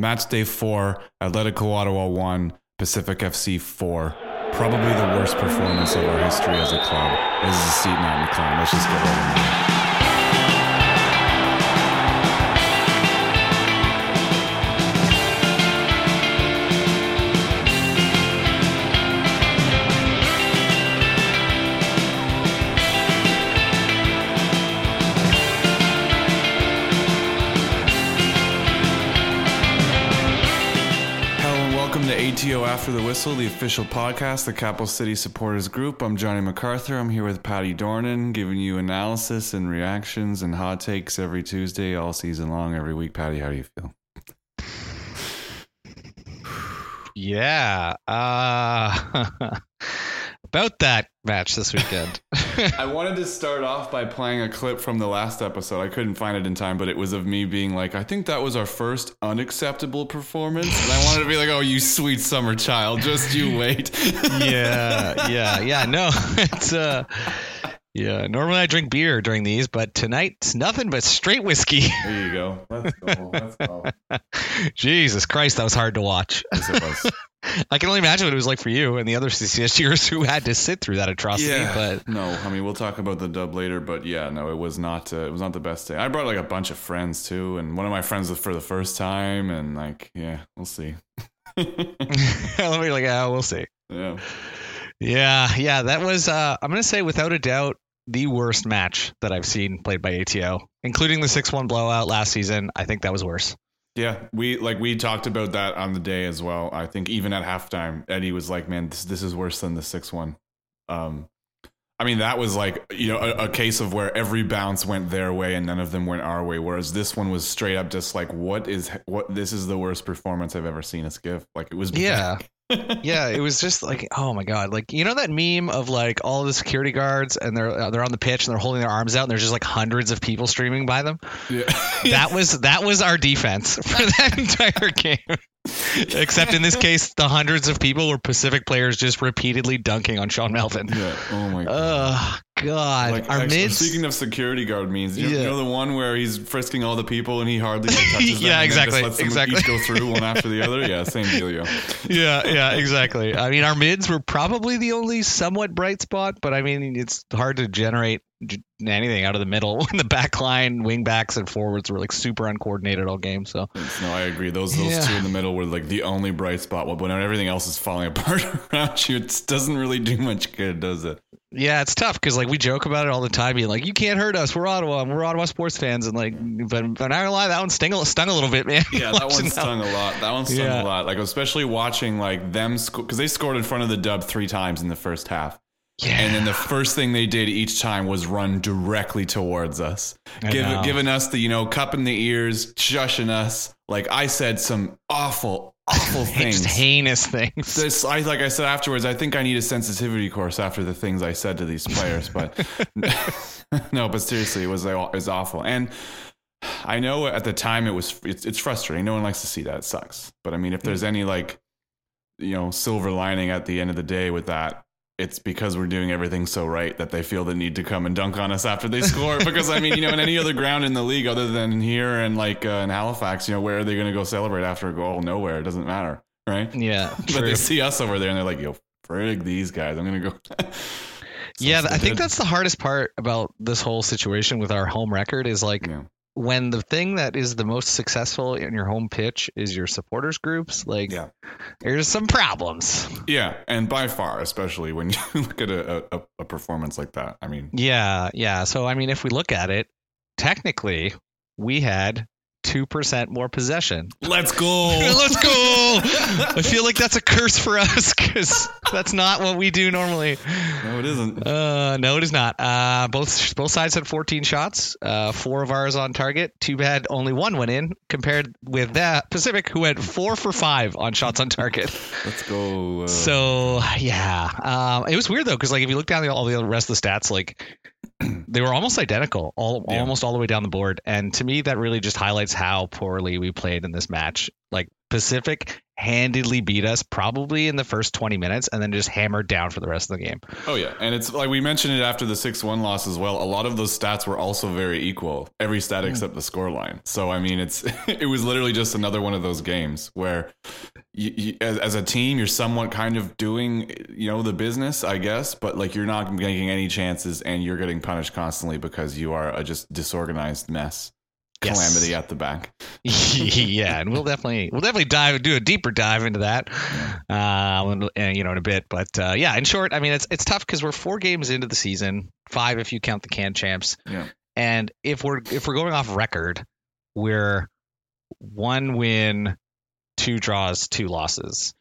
Match day four, Atletico Ottawa one, Pacific FC four. Probably the worst performance of our history as a club. This is a seat not in the clown. Let's just get into it. After the Whistle, the official podcast, the Capital City Supporters Group. I'm Johnny MacArthur. I'm here with Patty Dornan, giving you analysis and reactions and hot takes every Tuesday, all season long, every week. Patty, how do you feel? Yeah. Uh, about that match this weekend. I wanted to start off by playing a clip from the last episode. I couldn't find it in time, but it was of me being like, I think that was our first unacceptable performance. And I wanted to be like, oh, you sweet summer child, just you wait. yeah, yeah, yeah. No, it's uh, yeah. Normally I drink beer during these, but tonight it's nothing but straight whiskey. there you go. Let's go. Let's go. Jesus Christ, that was hard to watch. Yes, it was. I can only imagine what it was like for you and the other CCSers who had to sit through that atrocity. But no, I mean we'll talk about the dub later, but yeah, no, it was not. Uh, it was not the best day. I brought like a bunch of friends too, and one of my friends was for the first time, and like, yeah, we'll see. let me like, oh, we'll see. yeah, Yeah, yeah, that was uh I'm gonna say without a doubt the worst match that I've seen played by ATO, including the six one blowout last season. I think that was worse. Yeah. We like we talked about that on the day as well. I think even at halftime, Eddie was like, "Man, this this is worse than the six one." Um, I mean, that was like you know a, a case of where every bounce went their way and none of them went our way. Whereas this one was straight up just like, "What is what? This is the worst performance I've ever seen us give." Like it was. Yeah. yeah, it was just like, oh my god, like you know that meme of like all the security guards and they're uh, they're on the pitch and they're holding their arms out and there's just like hundreds of people streaming by them. yeah. That was that was our defense for that entire game. Except in this case, the hundreds of people were Pacific players just repeatedly dunking on Sean Melvin. yeah. Oh my god. Oh God, Like, our actually, mids. Speaking of security guard means, you, you know the one where he's frisking all the people and he hardly like, touches them. Yeah, exactly, Just lets exactly. each go through one after the other. Yeah, same dealio. yeah, yeah, exactly. I mean, our mids were probably the only somewhat bright spot, but I mean, it's hard to generate anything out of the middle when the back line, wing backs, and forwards were like super uncoordinated all game. So no, I agree. Those those Yeah. two in the middle were like the only bright spot. Well, when everything else is falling apart around you, it doesn't really do much good, does it? yeah, it's tough because like we joke about it all the time, being like, "You can't hurt us. We're Ottawa. and We're Ottawa sports fans." And like, but but I'm not gonna lie, that one sting, stung a little bit, man. Yeah, that one stung a lot. That one stung Yeah. a lot. Like especially watching like them score because they scored in front of the dub three times in the first half. Yeah, And then the first thing they did each time was run directly towards us, Give, giving us the you know cup in the ears, shushing us. Like I said, some awful, awful things. just heinous things. This, I like I said afterwards. I think I need a sensitivity course after the things I said to these players. But no, but seriously, it was it was awful. And I know at the time it was it's, it's frustrating. No one likes to see that. It sucks. But I mean, if there's mm. any like you know silver lining at the end of the day with that. It's because we're doing everything so right that they feel the need to come and dunk on us after they score. because I mean, you know, in any other ground in the league other than here and like uh, in Halifax, you know, where are they going to go celebrate after a goal? Nowhere. It doesn't matter, right? Yeah, But true. they see us over there and they're like, yo, frig these guys. I'm going to go. So yeah, I think that's the hardest part about this whole situation with our home record is like Yeah. When the thing that is the most successful in your home pitch is your supporters groups, like Yeah. there's some problems. Yeah. And by far, especially when you look at a, a, a performance like that. I mean, Yeah, yeah. So I mean if we look at it, technically we had 2% more possession. let's go. Let's go. I feel like that's a curse for us cuz that's not what we do normally. no, it isn't. Uh, no, it is not. Uh, both both sides had 14 shots. Uh, four of ours on target. Too bad only one went in. Compared with that Pacific, who had four for five on shots on target. Let's go. Uh, So yeah, um, it was weird though because like if you look down the, all the rest of the stats, like they were almost identical, all Yeah. almost all the way down the board. And to me, that really just highlights how poorly we played in this match. Like Pacific handedly beat us probably in the first 20 minutes and then just hammered down for the rest of the game. Oh yeah, and it's like we mentioned it after the six one loss as well. A lot of those stats were also very equal, every stat Hmm. except the score line. So I mean, it's it was literally just another one of those games where, you, you, as, as a team, you're somewhat kind of doing you know the business, I guess, but like you're not making any chances, and you're getting punished constantly because you are a just disorganized mess. Yes. Calamity at the back. yeah, and we'll definitely we'll definitely dive do a deeper dive into that, um, and, you know, in a bit. But uh, yeah, in short, I mean, it's it's tough because we're four games into the season, five if you count the can champs, Yeah. and if we're if we're going off record, we're one win, two draws, two losses.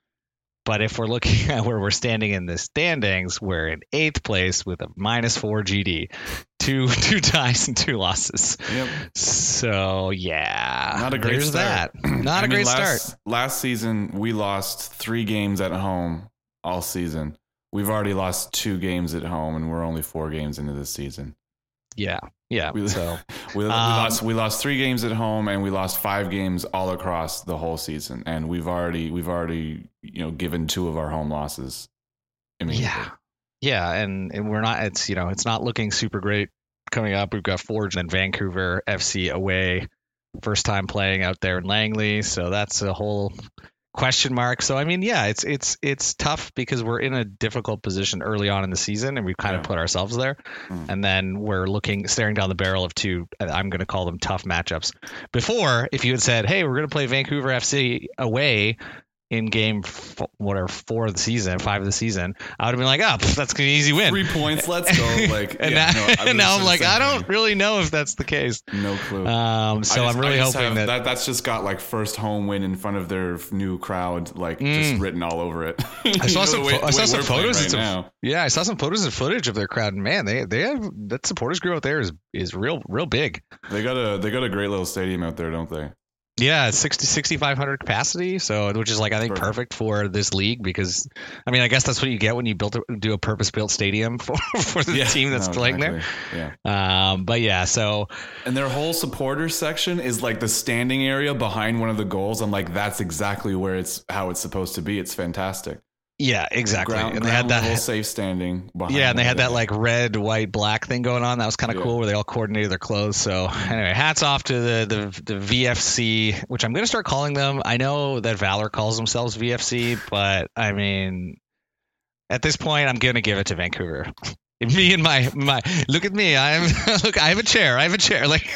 But if we're looking at where we're standing in the standings, we're in eighth place with a minus four GD, two two ties and two losses. Yep. So yeah, Not a great there's start. that. Not I a mean, great last, start. Last season, we lost three games at home all season. We've already lost two games at home, and we're only four games into this season. Yeah, yeah. We- so We, we Um, lost we lost three games at home, and we lost five games all across the whole season. And we've already we've already you know given two of our home losses. yeah, yeah, and and we're not. It's you know it's not looking super great coming up. We've got Forge and Vancouver FC away, first time playing out there in Langley, so that's a whole question mark. So I mean, yeah, it's it's it's tough because we're in a difficult position early on in the season, and we've kind of put ourselves there. Mm. And then we're looking, staring down the barrel of two. I'm going to call them tough matchups. Before, if you had said, "Hey, we're going to play Vancouver FC away." In game, f- whatever four of the season, five of the season, I would have been like, "Oh, pff, that's an easy win." Three points. Let's go. Like and yeah, now, no, and now I'm like, I don't really know if that's the case. No clue. Um, so just- I'm really hoping have- that, that's just got like first home win in front of their new crowd, like just Mm. written all over it. I saw some pho- I saw some photos right some- yeah, I saw some photos and footage of their crowd. And man, they they have that supporters group out there is is real real big. They got a they got a great little stadium out there, don't they? Yeah, it's 60 6500 capacity, so which is like I think Perfect. perfect for this league because I mean I guess that's what you get when you build a, do a purpose built stadium for for the team that's no, playing exactly. Yeah. Um, but yeah, so And their whole supporters section is like the standing area behind one of the goals. I'm like, that's exactly where it's how it's supposed to be. It's fantastic. Yeah, exactly. Ground, and they had that safe standing behind. yeah, and they had that like red, white, black thing going on. That was kind of Yeah. cool where they all coordinated their clothes. So anyway, hats off to the the, the VFC, which I'm gonna start calling them. I know that Valour calls themselves VFC, but I mean, at this point, I'm gonna give it to Vancouver. Me and my my look at me. I'm look. I have a chair. I have a chair. Like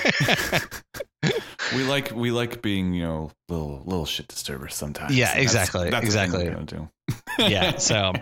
we like we like being you know little little shit disturbers sometimes. Yeah, That's- exactly, That's thing exactly. Yeah. So,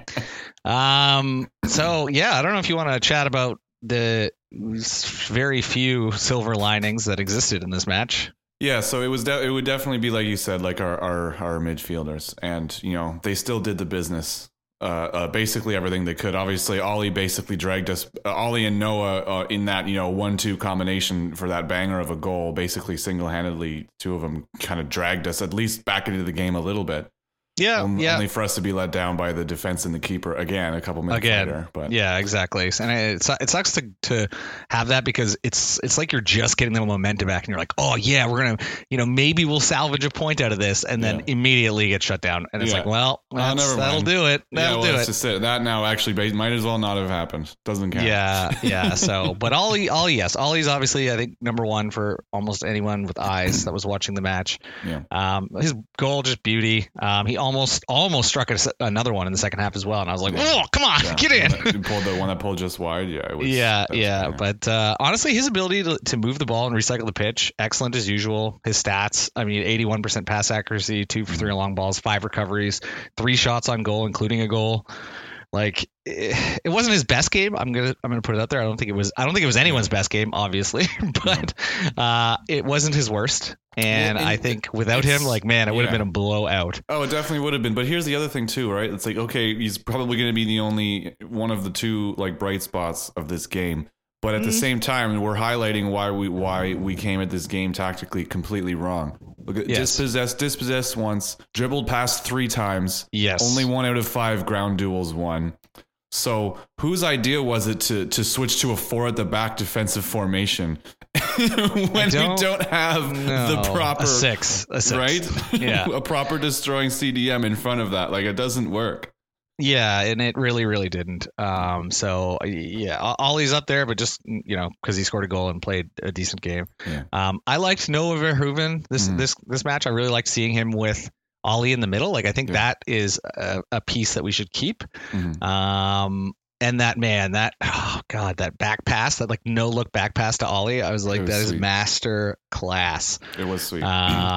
um, so yeah, I don't know if you want to chat about the very few silver linings that existed in this match. Yeah, so it was de- it would definitely be like you said, like our our our midfielders, and you know they still did the business. Uh, uh, basically everything they could. Obviously, Ollie basically dragged us. Uh, Ollie and Noah uh, in that you know one-two combination for that banger of a goal. Basically, single-handedly, two of them kind of dragged us at least back into the game a little bit. Yeah, Um, yeah, Only for us to be let down by the defense and the keeper again a couple minutes Again, later. But yeah, exactly. And it, it sucks to to have that because it's it's like you're just getting the momentum back, and you're like, oh yeah, we're gonna, you know, maybe we'll salvage a point out of this, and then Yeah. immediately get shut down, and it's Yeah. like, well, never that'll do it. That'll well, do it. just it. That now actually might as well not have happened. Doesn't count. Yeah, yeah. So, but Ollie, Ollie, yes, Ollie's obviously I think number one for almost anyone with eyes that was watching the match. Yeah. Um, his goal just beauty. Um, he almost almost almost struck a another one in the second half as well, and I was like, oh, come on, Yeah. get in. That- you pulled the one that pulled just wide. Yeah, was, yeah, yeah, but uh, honestly, his ability to, to move the ball and recycle the pitch, excellent as usual. His stats, I mean, 81% pass accuracy, two for three on long balls, five recoveries, three shots on goal, including a goal. Like it, it wasn't his best game. I'm gonna I'm gonna put it out there. I don't think it was. I don't think it was anyone's best game, obviously, but uh, it wasn't his worst. And, Well, and I think without him, like man, it would have yeah. been a blowout. Oh, it definitely would have been. But here's the other thing too, right? It's like okay, he's probably going to be the only one of the two like bright spots of this game. But at the Mhm. same time, we're highlighting why we why we came at this game tactically completely wrong. Look at Yes. dispossessed, dispossessed once, dribbled past three times, Yes, only one out of five ground duels won. So whose idea was it to to switch to a four at the back defensive formation when we don't don't have the proper a six, a six. right? Yeah. a proper destroying CDM in front of that. Like it doesn't work. Yeah, and it really, really didn't. Um, so yeah, Ollie's up there, but just you know because he scored a goal and played a decent game. Yeah. Um, I liked Noah Verhoeven this Mhm. this this match. I really liked seeing him with Ollie in the middle. Like I think Yeah. that is a, a piece that we should keep. Mhm. Um, and that man, that oh god, that back pass, that like no look back pass to Ollie. I was like, was that is sweet. master class. It was sweet. Um,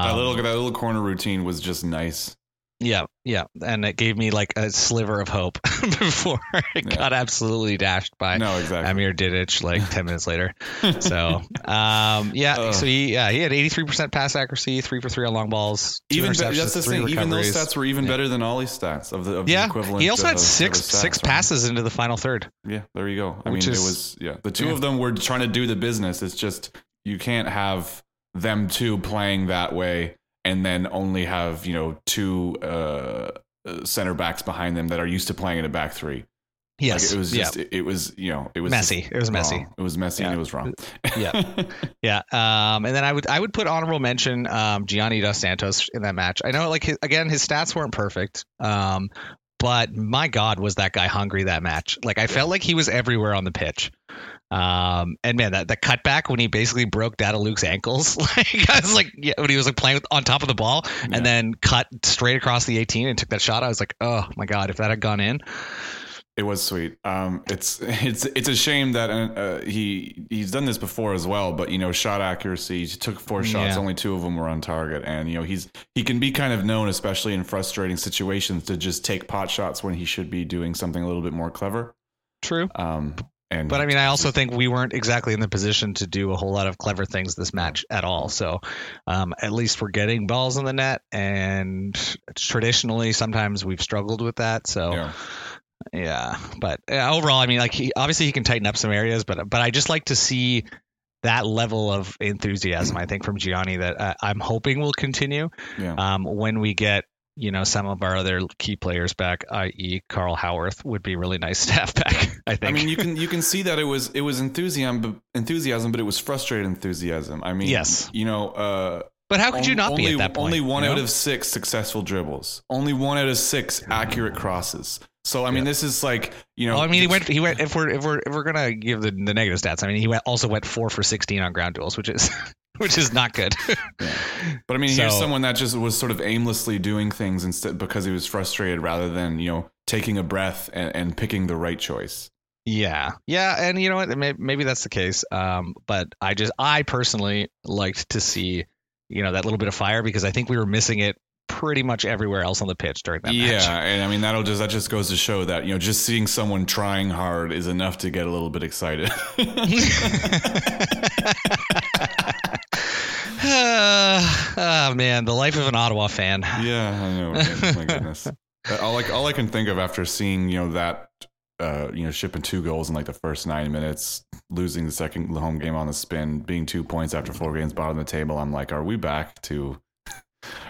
that little that little corner routine was just nice. Yeah, yeah, and it gave me like a sliver of hope before it Yeah. got absolutely dashed by No, exactly. Amer Didic like 10 minutes later. So, um, yeah, Ugh. so he, yeah, he had 83% pass accuracy, three for three on long balls. even be- that's the three thing. Even those stats were even Yeah. better than Ollie's stats of the of the Yeah, equivalent. he also had six stats, six right? passes into the final third. Yeah, there you go. I Which mean, is- it was yeah. The two yeah. of them were trying to do the business. It's just you can't have them two playing that way and then only have you know two uh, uh, center backs behind them that are used to playing in a back three. Yes, like it was just it, it was you know it was messy. It was messy. wrong. It was messy and it was wrong. Yeah. Yeah, um, and then I would I would put honorable mention um, Gianni dos Santos in that match. I know, like his, again, his stats weren't perfect, um, but my God, was that guy hungry that match? Like I felt like he was everywhere on the pitch. Um, and man, that the cutback when he basically broke Dada-Luke's ankles, like I was like, yeah, when he was like playing with, on top of the ball Yeah. and then cut straight across the 18 and took that shot, I was like, oh my God, if that had gone in, It was sweet. Um, it's it's it's a shame that uh, he he's done this before as well. But you know, shot accuracy. He took four shots. Yeah. Only two of them were on target. And you know, he's he can be kind of known, especially in frustrating situations, to just take pot shots when he should be doing something a little bit more clever. true. Um, and But I mean, I also think we weren't exactly in the position to do a whole lot of clever things this match at all. So um, at least we're getting balls in the net, and traditionally, sometimes we've struggled with that. So yeah. yeah, but overall, I mean, like he, obviously he can tighten up some areas, but but I just like to see that level of enthusiasm. I think from Gianni that uh, I'm hoping will continue yeah. um, when we get. You know, some of our other key players back, i.e., Carl Haworth, would be really nice to have back. I think. I mean, you can you can see that it was it was enthusiasm, but enthusiasm, but it was frustrated enthusiasm. I mean, Yes. you know, uh, but how could you not only, be at that point? Only one you know? out of six successful dribbles. Only one out of six accurate crosses. So I mean, this is like you know. Well, I mean, he went. He went. If we're if we're if we're gonna give the, the negative stats, I mean, he went also went four for sixteen on ground duels, which is which is not good. But I mean, here's someone that just was sort of aimlessly doing things instead because he was frustrated, rather than you know taking a breath and, and picking the right choice. yeah, yeah, and you know what? May, maybe that's the case. Um, but I just I personally liked to see you know that little bit of fire because I think we were missing it pretty much everywhere else on the pitch during that yeah, match. and I mean that'll just that just goes to show that you know just seeing someone trying hard is enough to get a little bit excited. oh man, the life of an Ottawa fan. Yeah, I know. man. Oh my goodness. Uh, all I all I can think of after seeing you know that uh, you know shipping two goals in like the first nine minutes, losing the second home game on the spin, being two points after four games bottom of the table, I'm like, are we back to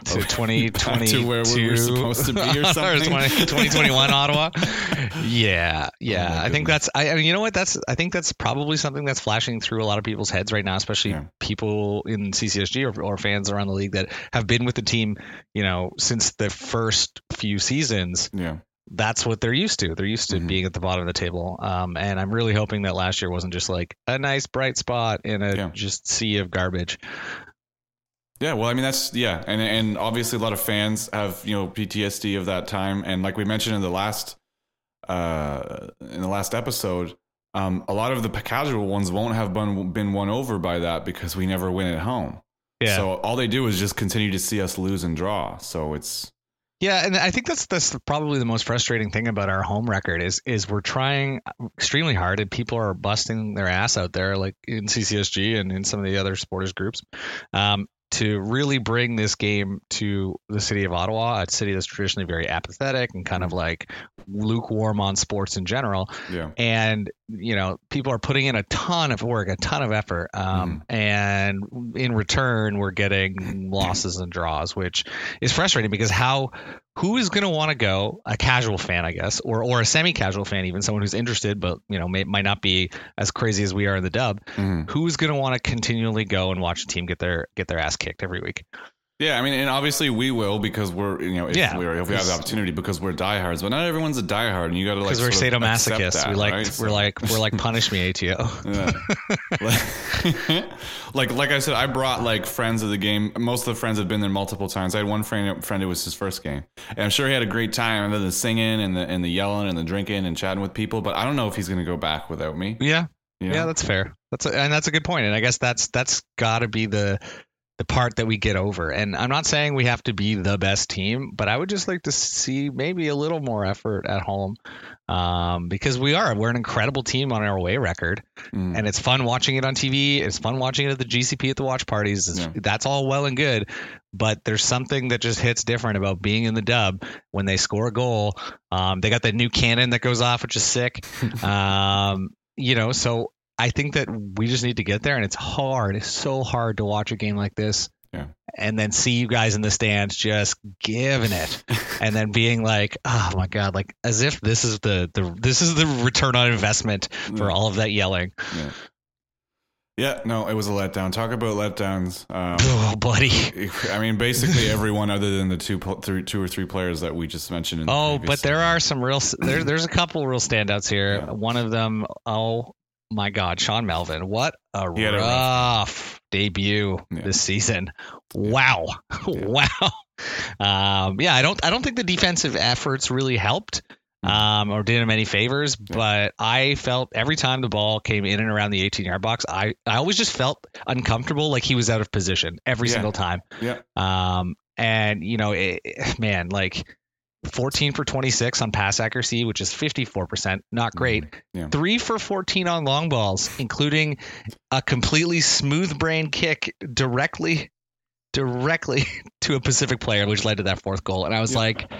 to Back 2022 to where we were supposed to be or something? 20 2021 Ottawa. Yeah, yeah. Oh I think that's. I, I mean, you know what? That's. I think that's probably something that's flashing through a lot of people's heads right now, especially Yeah. people in CCSG or, or fans around the league that have been with the team, you know, since the first few seasons. yeah That's what they're used to. They're used to Mhm. being at the bottom of the table. Um, and I'm really hoping that last year wasn't just like a nice bright spot in a Yeah. just sea of garbage. Yeah, well, I mean that's yeah, and and obviously a lot of fans have you know PTSD of that time, and like we mentioned in the last uh in the last episode, um, a lot of the casual ones won't have been been won over by that because we never win at home. Yeah. So all they do is just continue to see us lose and draw. So it's Yeah, and I think that's that's probably the most frustrating thing about our home record is is we're trying extremely hard and people are busting their ass out there like in CCSG and in some of the other supporters groups um, to really bring this game to the city of Ottawa, a city that's traditionally very apathetic and kind of like lukewarm on sports in general. Yeah, and you know people are putting in a ton of work a ton of effort um, and in return we're getting losses and draws which is frustrating because how who is going to want to go? A casual fan, I guess, or or a semi-casual fan, even someone who's interested, but you know may, might not be as crazy as we are in the dub. Mhm. Who's going to want to continually go and watch a team get their get their ass kicked every week? Yeah, I mean, and obviously we will because we're you know if, Yeah, we're, if we have the opportunity because we're diehards, but not everyone's a diehard, and you got to like Because we're sadomasochists. that, we like right? we're So- like we're like punish me ATO. Yeah. like like I said, I brought like friends of the game. Most of the friends have been there multiple times. I had one friend friend it was his first game, and I'm sure he had a great time. And then the singing and the and the yelling and the drinking and chatting with people. But I don't know if he's going to go back without me. Yeah, you know? yeah, that's fair. That's a, and that's a good point. And I guess that's that's got to be the the part that we get over. And I'm not saying we have to be the best team, but I would just like to see maybe a little more effort at home um, because we are we're an incredible team on our away record, Mm. and it's fun watching it on TV. It's fun watching it at the GCP at the watch parties. It's, Yeah. That's all well and good, but there's something that just hits different about being in the dub when they score a goal. Um, they got that new cannon that goes off, which is sick. um, you know, so I think that we just need to get there, and it's hard. It's so hard to watch a game like this. Yeah. And then see you guys in the stands just giving it, and then being like, "Oh my god!" Like as if this is the the this is the return on investment for all of that yelling. Yeah, no, it was a letdown. Talk about letdowns. Um, Oh, buddy. I mean, basically everyone other than the two, two or three players that we just mentioned. In the Oh, previous- but there are some real there, there's a couple real standouts here. Yeah. One of them, oh my God, Sean Melvin. What a a rough, rough debut Yeah. this season. Wow, wow. Um, yeah, I don't I don't think the defensive efforts really helped. Um, or did him any favors, but I felt every time the ball came in and around the 18 yard box, I, I always just felt uncomfortable, like he was out of position every Yeah. single time. Yeah. Um, and you know, it- man, like 14 for 26 on pass accuracy, which is 54%, not great. Mm-hmm. Yeah. Three for 14 on long balls, including a completely smooth brain kick directly, directly to a Pacific player, which led to that fourth goal. And I was Yeah. like,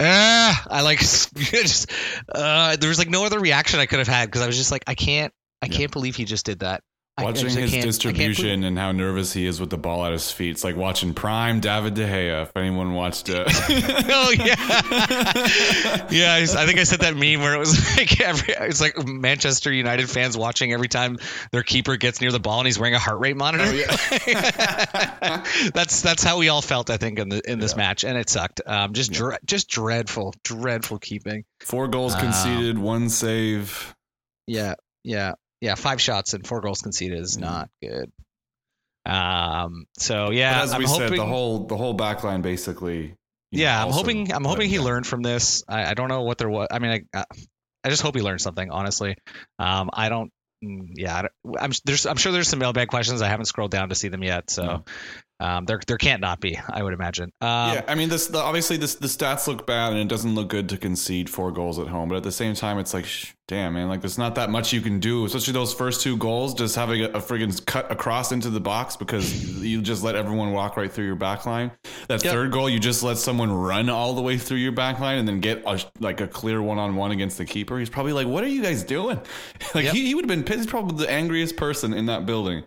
ah, I like just, uh, there was like no other reaction I could have had because I was just like, I can't, I Yeah. can't believe he just did that. Watching his can't- I can't believe- distribution and how nervous he is with the ball at his feet. It's like watching prime David De Gea. If anyone watched it. oh yeah, yeah. I, I think I said that meme where it was like every it's like Manchester United fans watching every time their keeper gets near the ball and he's wearing a heart rate monitor. Oh, that's that's how we all felt, I think, in the in this Yeah. match, and it sucked. Um, just Yeah. dre- just dreadful, dreadful keeping. Four goals Um, conceded, one save. Yeah, yeah, yeah. Five shots and four goals conceded is Mhm. not good. Um. So yeah, but as I'm we hoping. said, the whole the whole back line basically. yeah, I'm hoping. I'm hoping he down. learned from this. I, I don't know what there was. I mean, I, I just hope he learned something. Honestly, um, I don't. mm, Yeah, I don't- I'm there's. I'm sure there's some mailbag questions. I haven't scrolled down to see them yet. So. Um, there there can't not be. I would imagine. Um, yeah, I mean, this the, obviously this the stats look bad and it doesn't look good to concede four goals at home. But at the same time, it's like, sh- damn man, like there's not that much you can do. Especially those first two goals, just having a, a friggin' cut across into the box because you just let everyone walk right through your back line. That Yep. third goal, you just let someone run all the way through your back line and then get a, like a clear one on one against the keeper. He's probably like, what are you guys doing? like Yep. he, he would have been pissed. He's probably the angriest person in that building.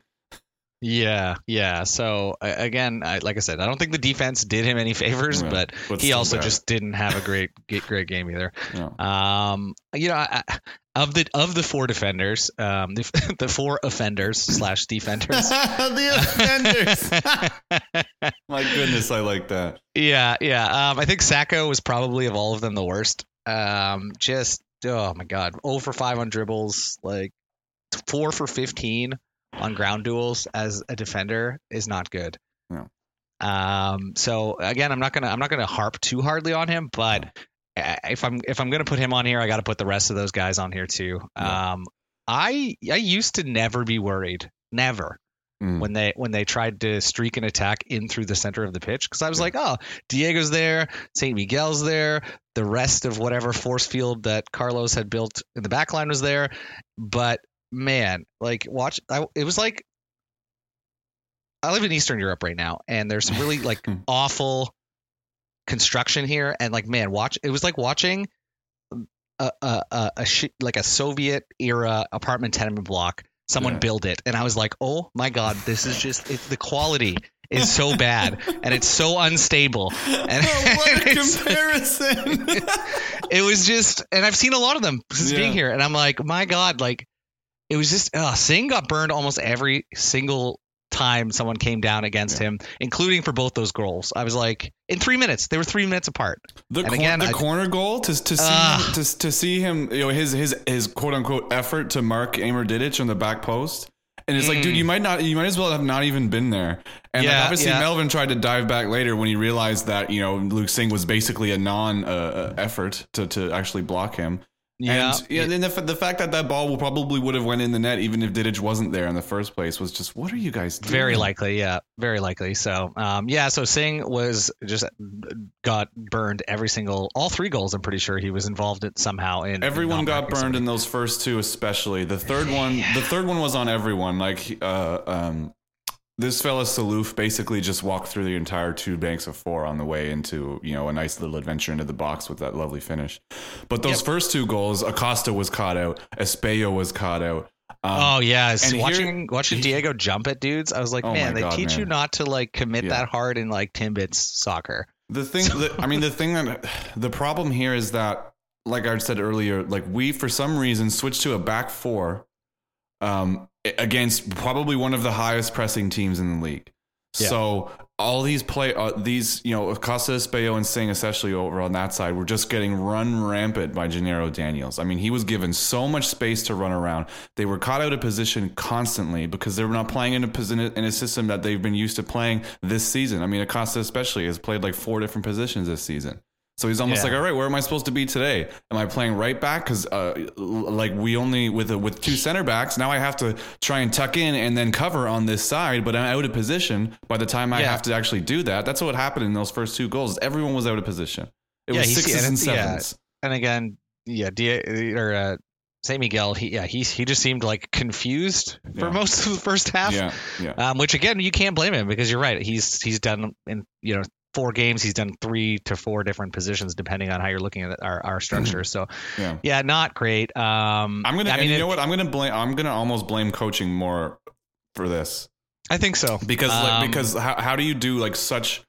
Yeah, yeah. So again, I, like I said, I don't think the defense did him any favors, but, but he also bad. just didn't have a great great, game either. Um, you know, I, of the of the four defenders, um, the, the four offenders slash defenders. the offenders. My goodness, I like that. Yeah, yeah. Um, I think Sacco was probably of all of them the worst. Um, just oh my god, over for five on dribbles, like four for fifteen on ground duels as a defender is not good. No. Um, so again, I'm not gonna I'm not gonna harp too hardly on him, but if I'm if I'm gonna put him on here, I got to put the rest of those guys on here too. Um, I I used to never be worried, never Mm. when they when they tried to streak an attack in through the center of the pitch because I was Yeah. like, oh, Diego's there, St. Miguel's there, the rest of whatever force field that Carlos had built in the back line was there, but man, like watch, I, it was like I live in Eastern Europe right now, and there's some really like awful construction here, and like man, watch it was like watching um, a a a, a shi like a Soviet era apartment tenement block. Someone Yeah. build it, and I was like, "Oh my god, this is just it's the quality is so bad and it's so unstable. And Oh, what a comparison! it was just, and I've seen a lot of them since Yeah. being here, and I'm like, my God, like it was just, uh, Singh got burned almost every single time someone came down against Yeah. him, including for both those goals. I was like, in three minutes, they were three minutes apart. The, And cor- again, the I- corner goal to to see him, to, to see him, you know, his his his quote unquote effort to mark Amer Didic on the back post. And it's like, Mm. dude, you might not, you might as well have not even been there. And like, obviously, yeah. Melvin tried to dive back later when he realized that you know Luke Singh was basically a non uh, uh, effort to to actually block him. Yeah, and yeah, and the, the fact that that ball will probably would have went in the net even if Didic wasn't there in the first place was just, what are you guys doing? Very likely, yeah, very likely. So, um, yeah, so Singh was just got burned every single, all three goals. I'm pretty sure he was involved in somehow in. Everyone not got burned somebody. in those first two, especially the third one. The third one was on everyone. Like, uh, um, this fella Sellouf basically just walked through the entire two banks of four on the way into you know a nice little adventure into the box with that lovely finish. But those Yep. first two goals, Acosta was caught out, Espejo was caught out. Um, Oh yeah, and here- watching watching Diego jump at dudes. I was like, Oh man, they God, teach you not to like commit Yeah. that hard in like Timbits soccer. The thing, that, I mean, the thing that the problem here is that, like I said earlier, like we for some reason switched to a back four, um, against probably one of the highest pressing teams in the league. Yeah. So all these play, uh, these you know, Costa Espejo and Singh, especially over on that side, were just getting run rampant by Djenairo Daniels. I mean, he was given so much space to run around. They were caught out of position constantly because they were not playing in a posi- in a system that they've been used to playing this season. I mean, Acosta especially has played like four different positions this season. So he's almost Yeah. like, all right, where am I supposed to be today? Am I playing right back? Because uh, like we only with a, with two center backs now, I have to try and tuck in and then cover on this side, but I'm out of position by the time I Yeah. have to actually do that. That's what happened in those first two goals. Everyone was out of position. It Yeah, was sixes and and it's- yeah. sevens. And again, yeah, D- or uh, Saint Miguel, he yeah, he he just seemed like confused for Yeah. most of the first half. Yeah, yeah. Um, which again, you can't blame him because you're right. He's he's done in you know four games. He's done three to four different positions depending on how you're looking at our, our structure. So Yeah. yeah, not great. Um, I'm gonna. I mean, you it- know what? I'm gonna blame. I'm gonna almost blame coaching more for this I think so because like, Um, because how how do you do like such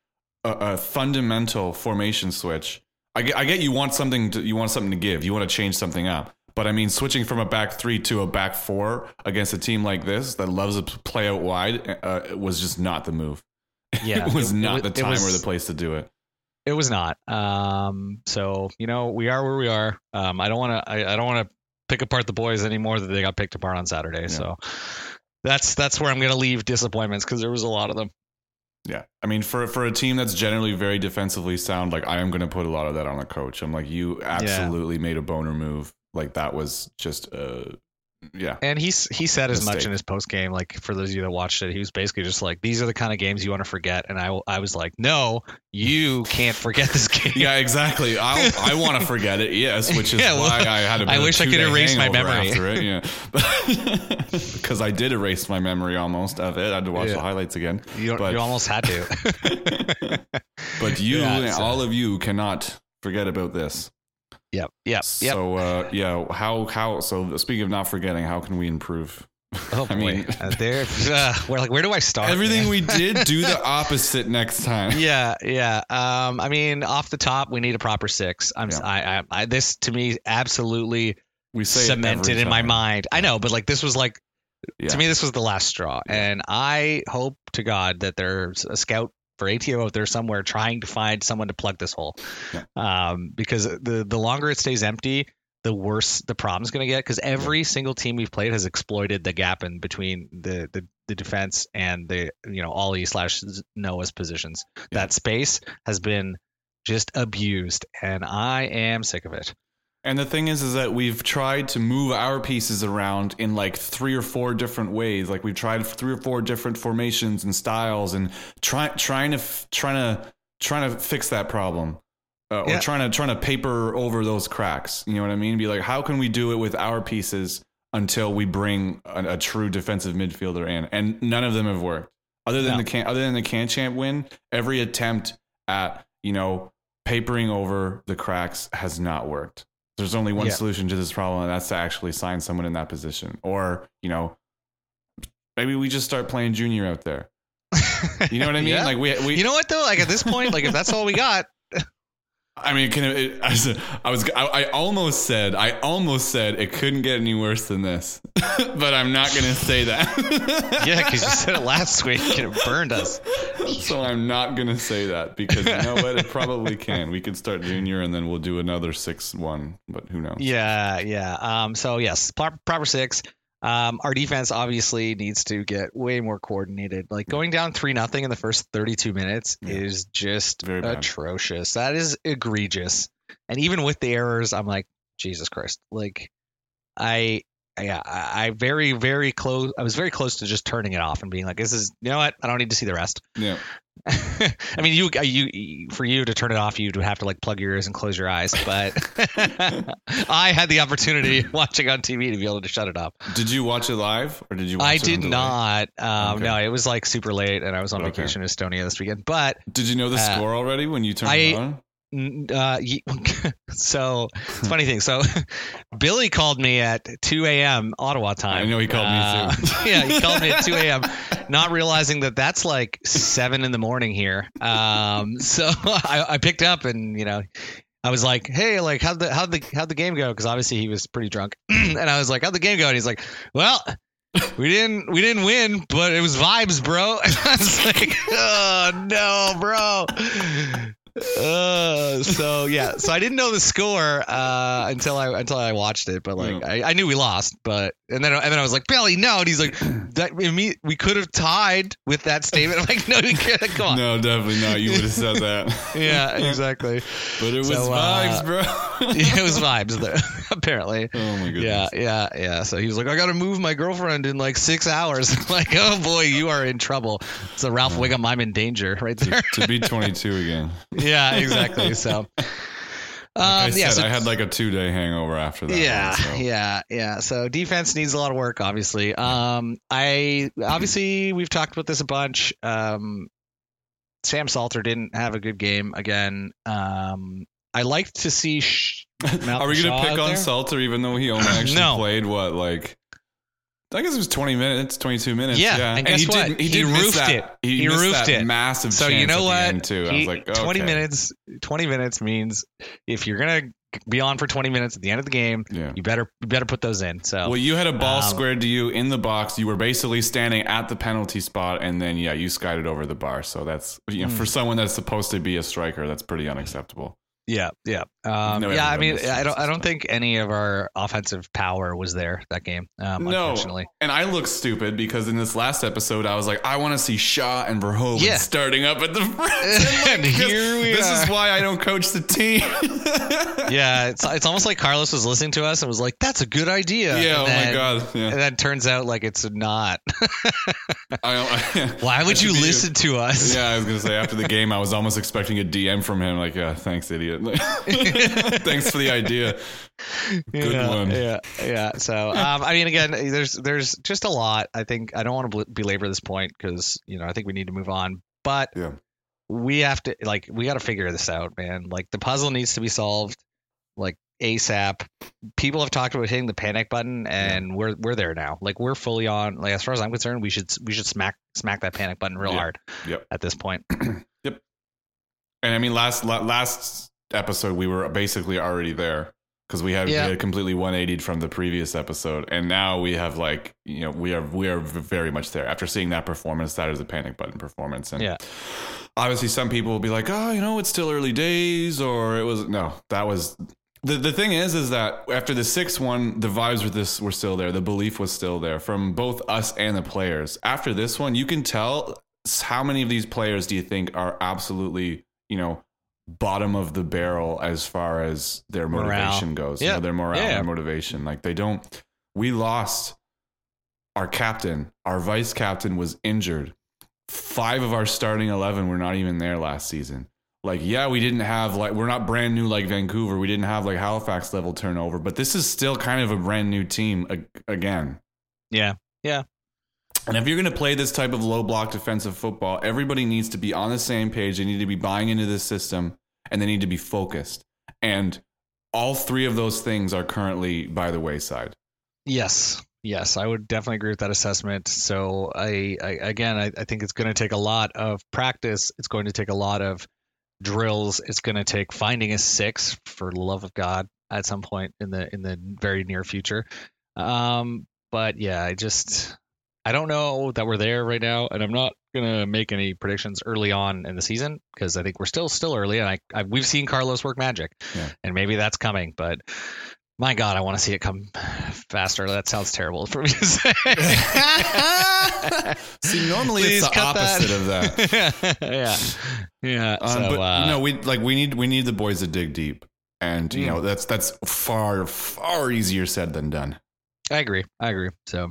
a, a fundamental formation switch? I get, I get you want something to, you want something to give. You want to change something up. But I mean, switching from a back three to a back four against a team like this that loves to play out wide uh, was just not the move. Yeah, it was it- it not was- the time was- or the place to do it. It was not. Um, so you know, we are where we are. Um, I don't want to. I, I don't want to pick apart the boys anymore that they got picked apart on Saturday. So that's that's where I'm going to leave disappointments because there was a lot of them. Yeah, I mean, for for a team that's generally very defensively sound, like I am going to put a lot of that on the coach. I'm like, you absolutely made a boner move. Like that was just, uh, yeah, And he's he said as much in his post game. Like for those of you that watched it, he was basically just like, "These are the kind of games you want to forget." And I I was like, "No, you can't forget this game." yeah, exactly. I I want to forget it, yes, which is Yeah, well, why I had a I wish I could erase my memory. after it. Yeah, because I did erase my memory almost of it. I had to watch Yeah. the highlights again. You, don't- But- you almost had to. But you, Yeah, uh, all of you, cannot forget about this. Yep, yep, yep. So uh, yeah, how how so speaking of not forgetting, how can we improve? oh I boy, mean, Uh, there. Uh, we're like, where do I start? everything we did, do the opposite next time. yeah, yeah. Um, I mean, off the top, we need a proper six. I'm, Yeah. I, I, I, this to me absolutely We cemented in my mind. I know, but like this was like Yeah. to me, this was the last straw, and I hope to God that there's a scout for ATO out there somewhere trying to find someone to plug this hole, um, because the the longer it stays empty. The worse the problem's going to get because every single team we've played has exploited the gap in between the, the, the defense and the you know Ollie slash Noah's positions. That space has been just abused, and I am sick of it. And the thing is, is that we've tried to move our pieces around in like three or four different ways. Like we've tried three or four different formations and styles, and try, trying to trying to trying to fix that problem, uh, or trying to trying to paper over those cracks. You know what I mean? Be like, how can we do it with our pieces until we bring a, a true defensive midfielder in? And none of them have worked. Other than No. the can, other than the can champ win, every attempt at you know papering over the cracks has not worked. There's only one Yeah. solution to this problem, and that's to actually sign someone in that position. Or, you know, maybe we just start playing junior out there. You know what I mean? Yeah. Like we, we You know what though? Like at this point, like if that's all we got, I mean, can it, it, I was, I was, I, I almost said, I almost said it couldn't get any worse than this, but I'm not going to say that. yeah, because you said it last week and it burned us. so I'm not going to say that because you know what? It probably can. We could start junior and then we'll do another six one, but who knows? Yeah, yeah. Um, so yes, pro- proper six. Um, our defense obviously needs to get way more coordinated. Like going down three nothing in the first 32 minutes Yeah. is just Very bad. atrocious. That is egregious. And even with the errors, I'm like, Jesus Christ. Like, I, yeah, I, I very, very close. I was very close to just turning it off and being like, this is, you know what? I don't need to see the rest. Yeah. I mean, you, you, for you to turn it off, you'd have to like plug your ears and close your eyes. But I had the opportunity watching on TV to be able to shut it off. Did you watch it live or did you? Watch I did not. Um, Okay. No, it was like super late, and I was on Okay. vacation in Estonia this weekend. But Did you know the Uh, score already when you turned I- it on? Uh, so it's a funny thing. So Billy called me at 2 a.m. Ottawa time. I know he called me Uh, too. yeah, he called me at 2 a.m. Not realizing that that's like seven in the morning here. Um, so I, I picked up and you know. I was like, "Hey, like, how'd the how'd the how'd the game go?" Because obviously he was pretty drunk, and I was like, "How'd the game go?" And he's like, "Well, we didn't we didn't win, but it was vibes, bro." And I was like, "Oh no, bro." Uh, so yeah, so I didn't know the score uh, until I until I watched it, but like Yeah. I, I knew we lost, but and then and then I was like Billy, no, and he's like that we we could have tied with that statement. I'm like, no, we could come on, No, definitely not. You would have said that. yeah, exactly. But it was So, uh, vibes, bro. Yeah, it was vibes though, apparently. oh my goodness. Yeah, yeah, yeah. So he was like, I got to move my girlfriend in like six hours. I'm like, oh boy, you are in trouble. So Ralph Wiggum, I'm in danger right there. to be 22 again. Yeah, exactly. So, um, I yeah, said so I had like a two day hangover after that. yeah, one, so. yeah, yeah. So defense needs a lot of work, obviously. Um, I obviously we've talked about this a bunch. Um, Sam Salter didn't have a good game again. Um, I liked to see. Sh- Are we gonna pick on there? Salter even though he only actually No. played what like? I guess it was 20 minutes, 22 minutes. Yeah, Yeah, and guess he what? didn't. He, He didn't roofed that, it. He, He roofed it. massive. So you know at what? too. I was like, twenty minutes. Twenty minutes means if you're gonna be on for twenty minutes at the end of the game, Yeah. you better you better put those in. So Well, you had a ball Um, squared to you in the box. You were basically standing at the penalty spot, and then yeah, you skied it over the bar. So that's you know, Hmm. for someone that's supposed to be a striker, that's pretty unacceptable. Yeah, yeah, um, No, yeah. I mean, I don't I don't think any of our offensive power was there that game. Um, No. unfortunately. And I look stupid because in this last episode, I was like, I want to see Shaw and Verhoeven Yeah. starting up at the front. And here we are. this are. is why I don't coach the team. yeah, it's it's almost like Carlos was listening to us and was like, "That's a good idea." Yeah, And oh then- my god. Yeah. And then turns out like it's not. I, Why would you listen to us? Yeah, I was gonna say after the game, I was almost expecting a DM from him, like, "Yeah, thanks, idiot. thanks for the idea." Good yeah, one. Yeah, yeah. So, um, I mean, again, there's there's just a lot. I think I don't want to belabor this point because you know I think we need to move on. But Yeah. we have to like we got to figure this out, man. Like the puzzle needs to be solved, like ASAP. People have talked about hitting the panic button, and we're we're there now. Like we're fully on. Like as far as I'm concerned, we should we should smack smack that panic button real Yeah. hard. Yep. At this point. Yep. And I mean, last last episode, we were basically already there because we had, Yeah. we had completely 180 from the previous episode, and now we have like you know we are we are very much there after seeing that performance. That is a panic button performance, and Yeah. obviously some people will be like, oh, you know, it's still early days, or it was no, that was. The, the thing is is that after the sixth one the vibes with this were still there the belief was still there from both us and the players after this one you can tell how many of these players do you think are absolutely you know bottom of the barrel as far as their Morale. motivation goes you Yeah. know, their morale Yeah. and motivation like they don't we lost our captain our vice captain was injured five of our starting 11 were not even there last season like yeah we didn't have like we're not brand new like vancouver we didn't have like halifax level turnover but this is still kind of a brand new team ag- again Yeah, Yeah. And if you're going to play this type of low block defensive football, everybody needs to be on the same page. They need to be buying into this system and they need to be focused. And all three of those things are currently by the wayside. Yes. Yes, I would definitely agree with that assessment. So I, I again, I, I think it's going to take a lot of practice. It's going to take a lot of drills. It's going to take finding a six for the love of God at some point in the in the very near future. Um, but yeah, I just I don't know that we're there right now, and I'm not gonna make any predictions early on in the season because I think we're still still early, and I, I we've seen Carlos work magic, Yeah. and maybe that's coming, but. My God, I want to see it come faster. That sounds terrible for me to say. See, normally Please it's the cut that. opposite of that. yeah, yeah. Um, so, but uh, you know, we like we need we need the boys to dig deep, and you Mm. know that's that's far far easier said than done. I agree. I agree. So,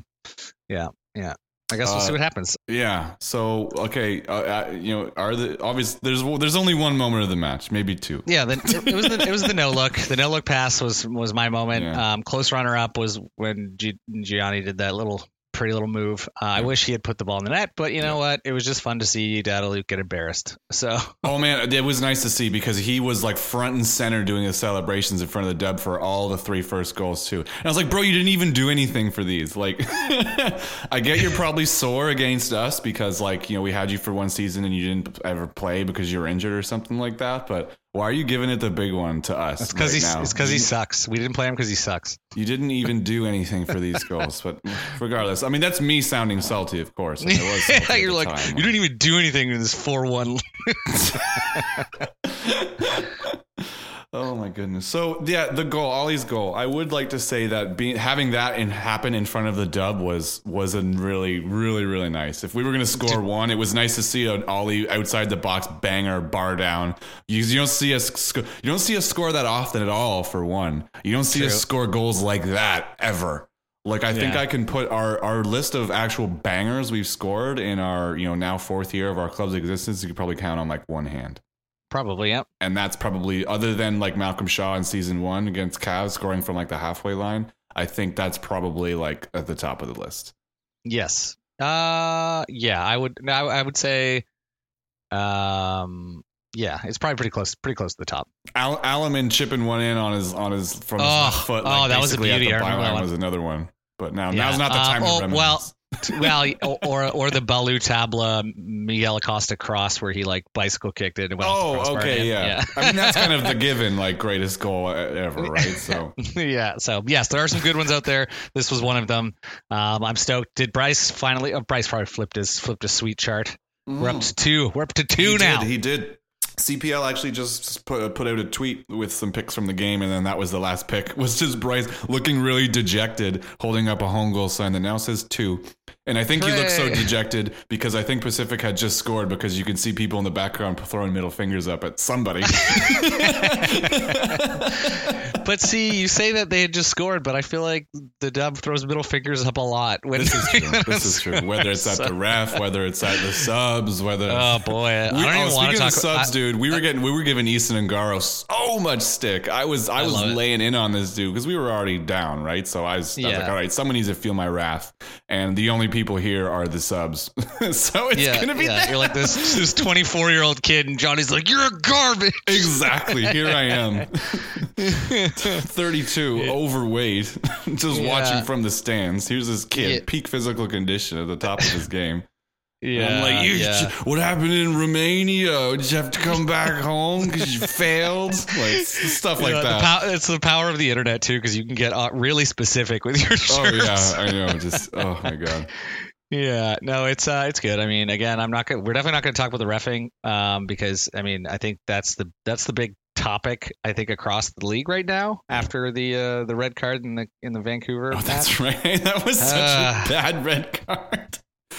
yeah, yeah. I guess we'll Uh, see what happens. Yeah. So okay, uh, uh, you know, are the obvious? There's there's only one moment of the match, maybe two. Yeah, the, it, it was the it was the no look. The no look pass was was my moment. Yeah. Um, close runner up was when G- Gianni did that little pretty little move. Uh, I wish he had put the ball in the net, but you know what? It was just fun to see Dada-Luke get embarrassed. So Oh man, it was nice to see because he was like front and center doing the celebrations in front of the dub for all the three first goals too. And I was like, bro, you didn't even do anything for these. Like, I get you're probably sore against us because like you know we had you for one season and you didn't ever play because you were injured or something like that. But why are you giving it the big one to us? it's because right he it's because he sucks. We didn't play him because he sucks. You didn't even do anything for these goals, but regardless, I mean that's me sounding salty, of course. and I was salty You're like time. you didn't even do anything in this four one. Oh my goodness. So yeah, the goal, Ollie's goal. I would like to say that being having that and happen in front of the dub was was a really really really nice. If we were going to score one, it was nice to see an Ollie outside the box banger bar down. You, you don't see us sc- you don't see us score that often at all. For one, you don't see True. us score goals like that ever. Like I think Yeah. I can put our our list of actual bangers we've scored in our you know now fourth year of our club's existence. You could probably count on like one hand Probably, yeah. and that's probably other than like Malcolm Shaw in season one against Cavs scoring from like the halfway line. I think that's probably like at the top of the list. Yes. Uh, yeah. I would. I, I would say. Um. Yeah, it's probably pretty close. Pretty close to the top. Al- Alaman chipping one in on his on his from his Oh, left foot. oh, that was a at beauty. the I remember that one. was another one. But now Yeah. now's not the Um, time oh, to reminisce. well, well, or or the Ballou Tabla Miguel Acosta cross where he like bicycle kicked it. And went oh, okay, again. yeah. I mean that's kind of the given like greatest goal ever, right? So yeah. yeah. So yes, there are some good ones out there. This was one of them. Um, I'm stoked. Did Bryce finally? Oh, Bryce probably flipped his flipped his sweet chart. We're up to two. We're up to two he now. Did, he did. CPL actually just put put out a tweet with some pics from the game, and then that was the last pick. Was just Bryce looking really dejected, holding up a home goal sign that now says two. And I think he looked so dejected because I think Pacific had just scored because you can see people in the background throwing middle fingers up at somebody. But see, you say that they had just scored, but I feel like the dub throws middle fingers up a lot. When this is true. This is true. Whether it's at the ref, whether it's at the subs, whether Oh boy, I don't We, even oh, want to talk. subs, I- dude, we were getting we were giving Easton Ongaro so much stick. I was I, was love it. laying in on this dude because we were already down, right? So I was, I was like, all right, someone needs to feel my wrath, and the only people here are the subs. so it's yeah, gonna be yeah. that. You're like this this 24 year old kid, and Johnny's like, "You're a garbage." Exactly. Here I am, 32, overweight, just Yeah. watching from the stands. Here's this kid, Yeah. peak physical condition at the top of his game. Yeah, I'm like, you, yeah. what happened in Romania? Did you have to come back home because you failed? Like stuff like Yeah, the that. pow- it's the power of the internet too, because you can get uh, really specific with your Shirts. oh yeah, I know. Just oh my god. Yeah, no, it's uh, it's good. I mean, again, I'm not gonna, we're definitely not going to talk about the refing, um, because I mean, I think that's the that's the big topic I think across the league right now after the uh, the red card in the in the Vancouver. Oh, that's right. That was such Ah. a bad red card.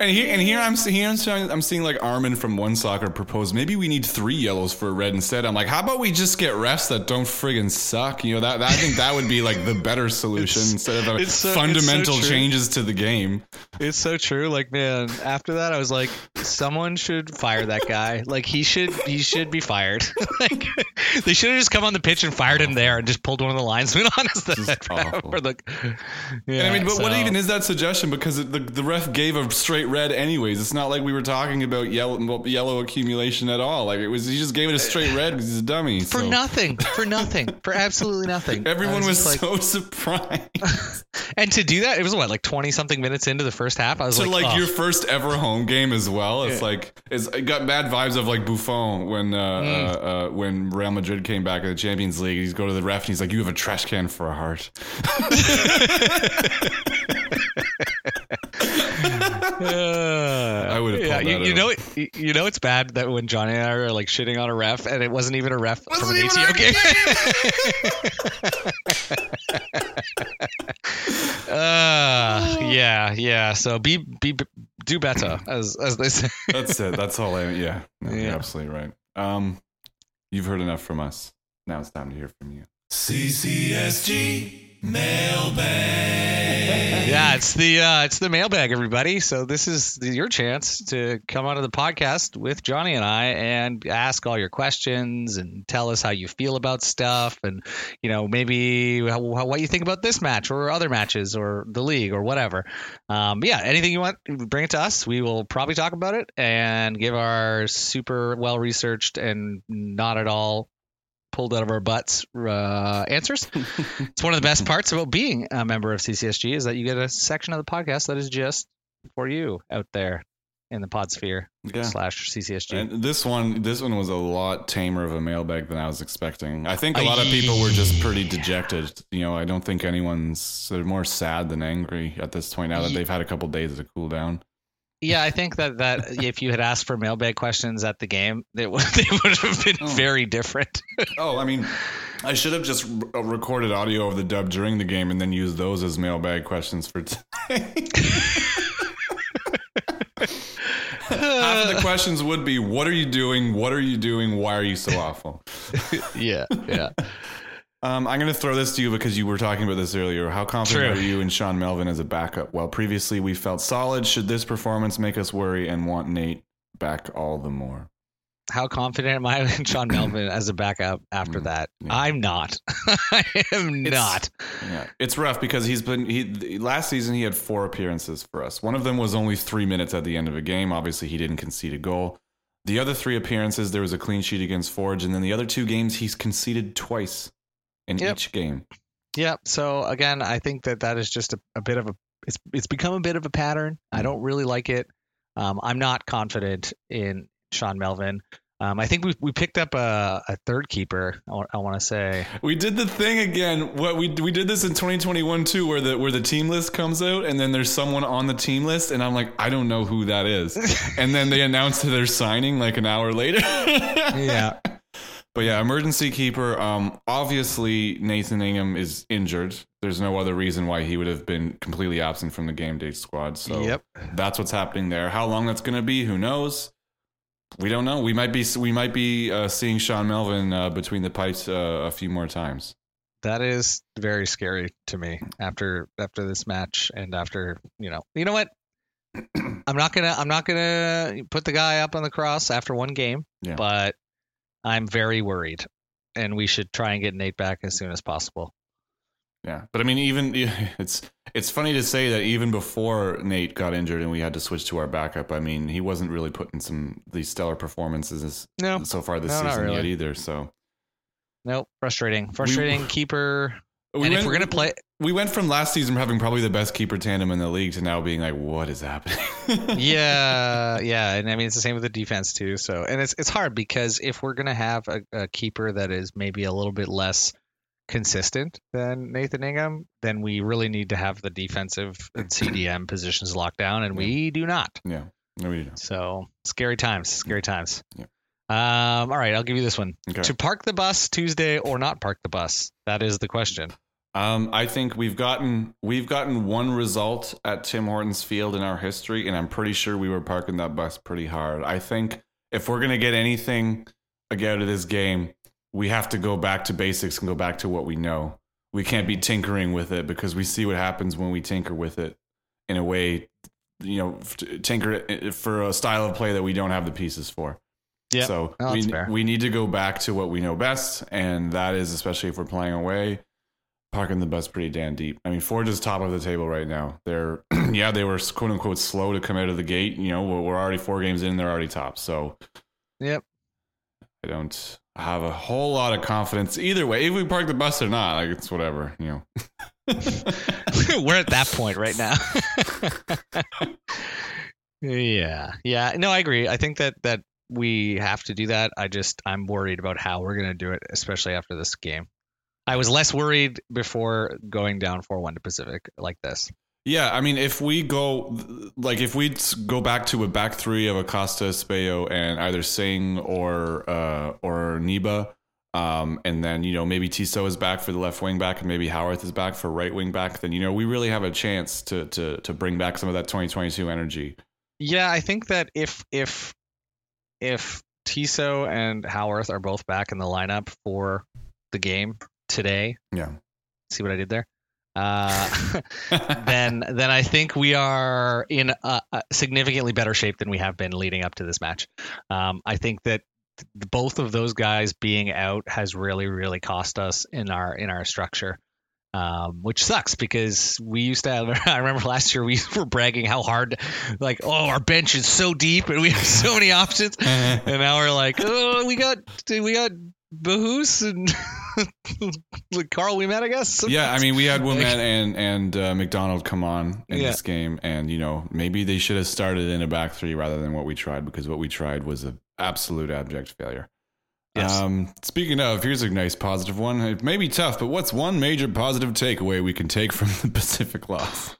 and here, and here I'm here I'm seeing, I'm seeing like Armin from One Soccer propose maybe we need three yellows for a red instead. I'm like, how about we just get refs that don't friggin' suck? You know that, that I think that would be like the better solution It's- instead of so- it's so fundamental changes to the game. It's so true. Like, man, after that, I was like, someone should fire that guy. Like, he should he should be fired. like, they should have just come on the pitch and fired him there and just pulled one of the linesmen on as the head ref. awful. Or the, yeah, And I mean, but what even is that suggestion? Because it, the the ref gave a straight red anyways. It's not like we were talking about yellow yellow accumulation at all. Like it was, he just gave it a straight red because he's a dummy. for so. nothing, for nothing, for absolutely nothing. I Everyone was like, so surprised. and to do that, it was what like twenty something minutes into the first half. I was So like, like, oh. your first ever home game as well. It's Yeah. like it's it got bad vibes of like Buffon when uh, Mm. uh, uh, when Real Madrid came back in the Champions League. He's go to the ref and he's like, "You have a trash can for a heart." I would have Yeah, you, you know it. you- You know it's bad that when Johnny and I are like shitting on a ref, and it wasn't even a ref from Wasn't an even ATO our game. uh, yeah, yeah. So be be do better, as as they say. That's it. That's all I. Yeah, no, you're Yeah. absolutely right. Um, you've heard enough from us. Now it's time to hear from you. CCSG mailbag. Yeah, it's the uh, it's the mailbag, everybody. So this is your chance to come onto the podcast with Johnny and I and ask all your questions and tell us how you feel about stuff, and you know maybe how, what you think about this match or other matches or the league or whatever. Um, yeah, anything you want, bring it to us. We will probably talk about it and give our super well researched and not at all pulled out of our butts uh, answers. it's one of the best parts about being a member of CCSG is that you get a section of the podcast that is just for you out there in the pod sphere Yeah. slash CCSG. And this one, this one was a lot tamer of a mailbag than I was expecting. I think a lot of people were just pretty dejected. You know, I don't think anyone's they're more sad than angry at this point now that they've had a couple days to cool down. Yeah, I think that, that if you had asked for mailbag questions at the game, they would, they would have been Oh. very different. Oh, I mean, I should have just r- recorded audio of the dub during the game and then used those as mailbag questions for today. Half of the questions would be, "What are you doing? What are you doing? Why are you so awful?" yeah, yeah. Um, I'm going to throw this to you because you were talking about this earlier. How confident True. are you in Sean Melvin as a backup? Well, previously we felt solid. Should this performance make us worry and want Nate back all the more? How confident am I in Sean Melvin as a backup after Mm, that? yeah. I'm not. I am It's- not. Yeah, it's rough because he's been he last season he had four appearances for us. One of them was only three minutes at the end of a game. Obviously, he didn't concede a goal. The other three appearances, there was a clean sheet against Forge, and then the other two games, he's conceded twice in Yep. each game. Yeah. So again, I think that that is just a, a bit of a it's it's become a bit of a pattern. I don't really like it. Um, I'm not confident in Sean Melvin. Um, I think we we picked up a, a third keeper. I want to say. We did the thing again. What we we did this in 2021 too, where the where the team list comes out, and then there's someone on the team list, and I'm like, I don't know who that is, and then they announced that they're signing like an hour later. Yeah. But yeah, emergency keeper. Um, obviously Nathan Ingham is injured. There's no other reason why he would have been completely absent from the game day squad. So Yep. that's what's happening there. How long that's going to be, who knows? We don't know. We might be we might be uh, seeing Sean Melvin uh, between the pipes uh, a few more times. That is very scary to me after after this match and after you know you know what I'm not gonna I'm not gonna put the guy up on the cross after one game, Yeah. but I'm very worried, and we should try and get Nate back as soon as possible. Yeah, but I mean, even it's it's funny to say that even before Nate got injured and we had to switch to our backup. I mean, he wasn't really putting some these stellar performances No, so far this No, season yet either. So nope, frustrating, frustrating keeper. we and if we're gonna play, we went from last season having probably the best keeper tandem in the league to now being like, what is happening? Yeah, yeah, and I mean it's the same with the defense too. So, and it's it's hard because if we're gonna have a, a keeper that is maybe a little bit less consistent than Nathan Ingham, then we really need to have the defensive and CDM positions locked down, and we do not. yeah, no, we don't. So scary times, scary times. Yeah. Um, all right, I'll give you this one. Okay. To park the bus Tuesday or not park the bus? That is the question. Um, I think we've gotten we've gotten one result at Tim Hortons Field in our history, and I'm pretty sure we were parking that bus pretty hard. I think if we're gonna get anything out of this game, we have to go back to basics and go back to what we know. We can't be tinkering with it because we see what happens when we tinker with it in a way, you know, tinker for a style of play that we don't have the pieces for. Yeah. So No, we fair. we need to go back to what we know best, and that is especially if we're playing away parking the bus pretty damn deep. I mean, Forge is top of the table right now. They're yeah, they were quote unquote slow to come out of the gate. You know, we're we're already four games in, they're already top. So Yep. I don't have a whole lot of confidence either way. If we park the bus or not, like it's whatever. You know. We're at that point right now. yeah, yeah. No, I agree. I think that that we have to do that. I just I'm worried about how we're gonna do it, especially after this game. I was less worried before going down four one to Pacific like this. Yeah, I mean, if we go like if we go back to a back three of Acosta, Espejo, and either Singh or uh, or Niba, um, and then you know maybe Tissot is back for the left wing back, and maybe Haworth is back for right wing back, then you know we really have a chance to to to bring back some of that 2022 energy. Yeah, I think that if if if Tissot and Haworth are both back in the lineup for the game today, Yeah, see what I did there? Uh, then then I think we are in a, a significantly better shape than we have been leading up to this match. Um, I think that th- both of those guys being out has really really cost us in our in our structure. Um, which sucks because we used to have. I remember last year we were bragging how hard, like, oh, our bench is so deep and we have so many options, and now we're like, oh, we got we got Bahous and like Karl Ouimet, I guess. yeah. I mean, we had Ouimet Like- and and uh, McDonald come on in Yeah. this game, and you know maybe they should have started in a back three rather than what we tried because what we tried was an absolute abject failure. Yes. Um, speaking of, here's a nice positive one. It may be tough, but what's one major positive takeaway we can take from the Pacific loss?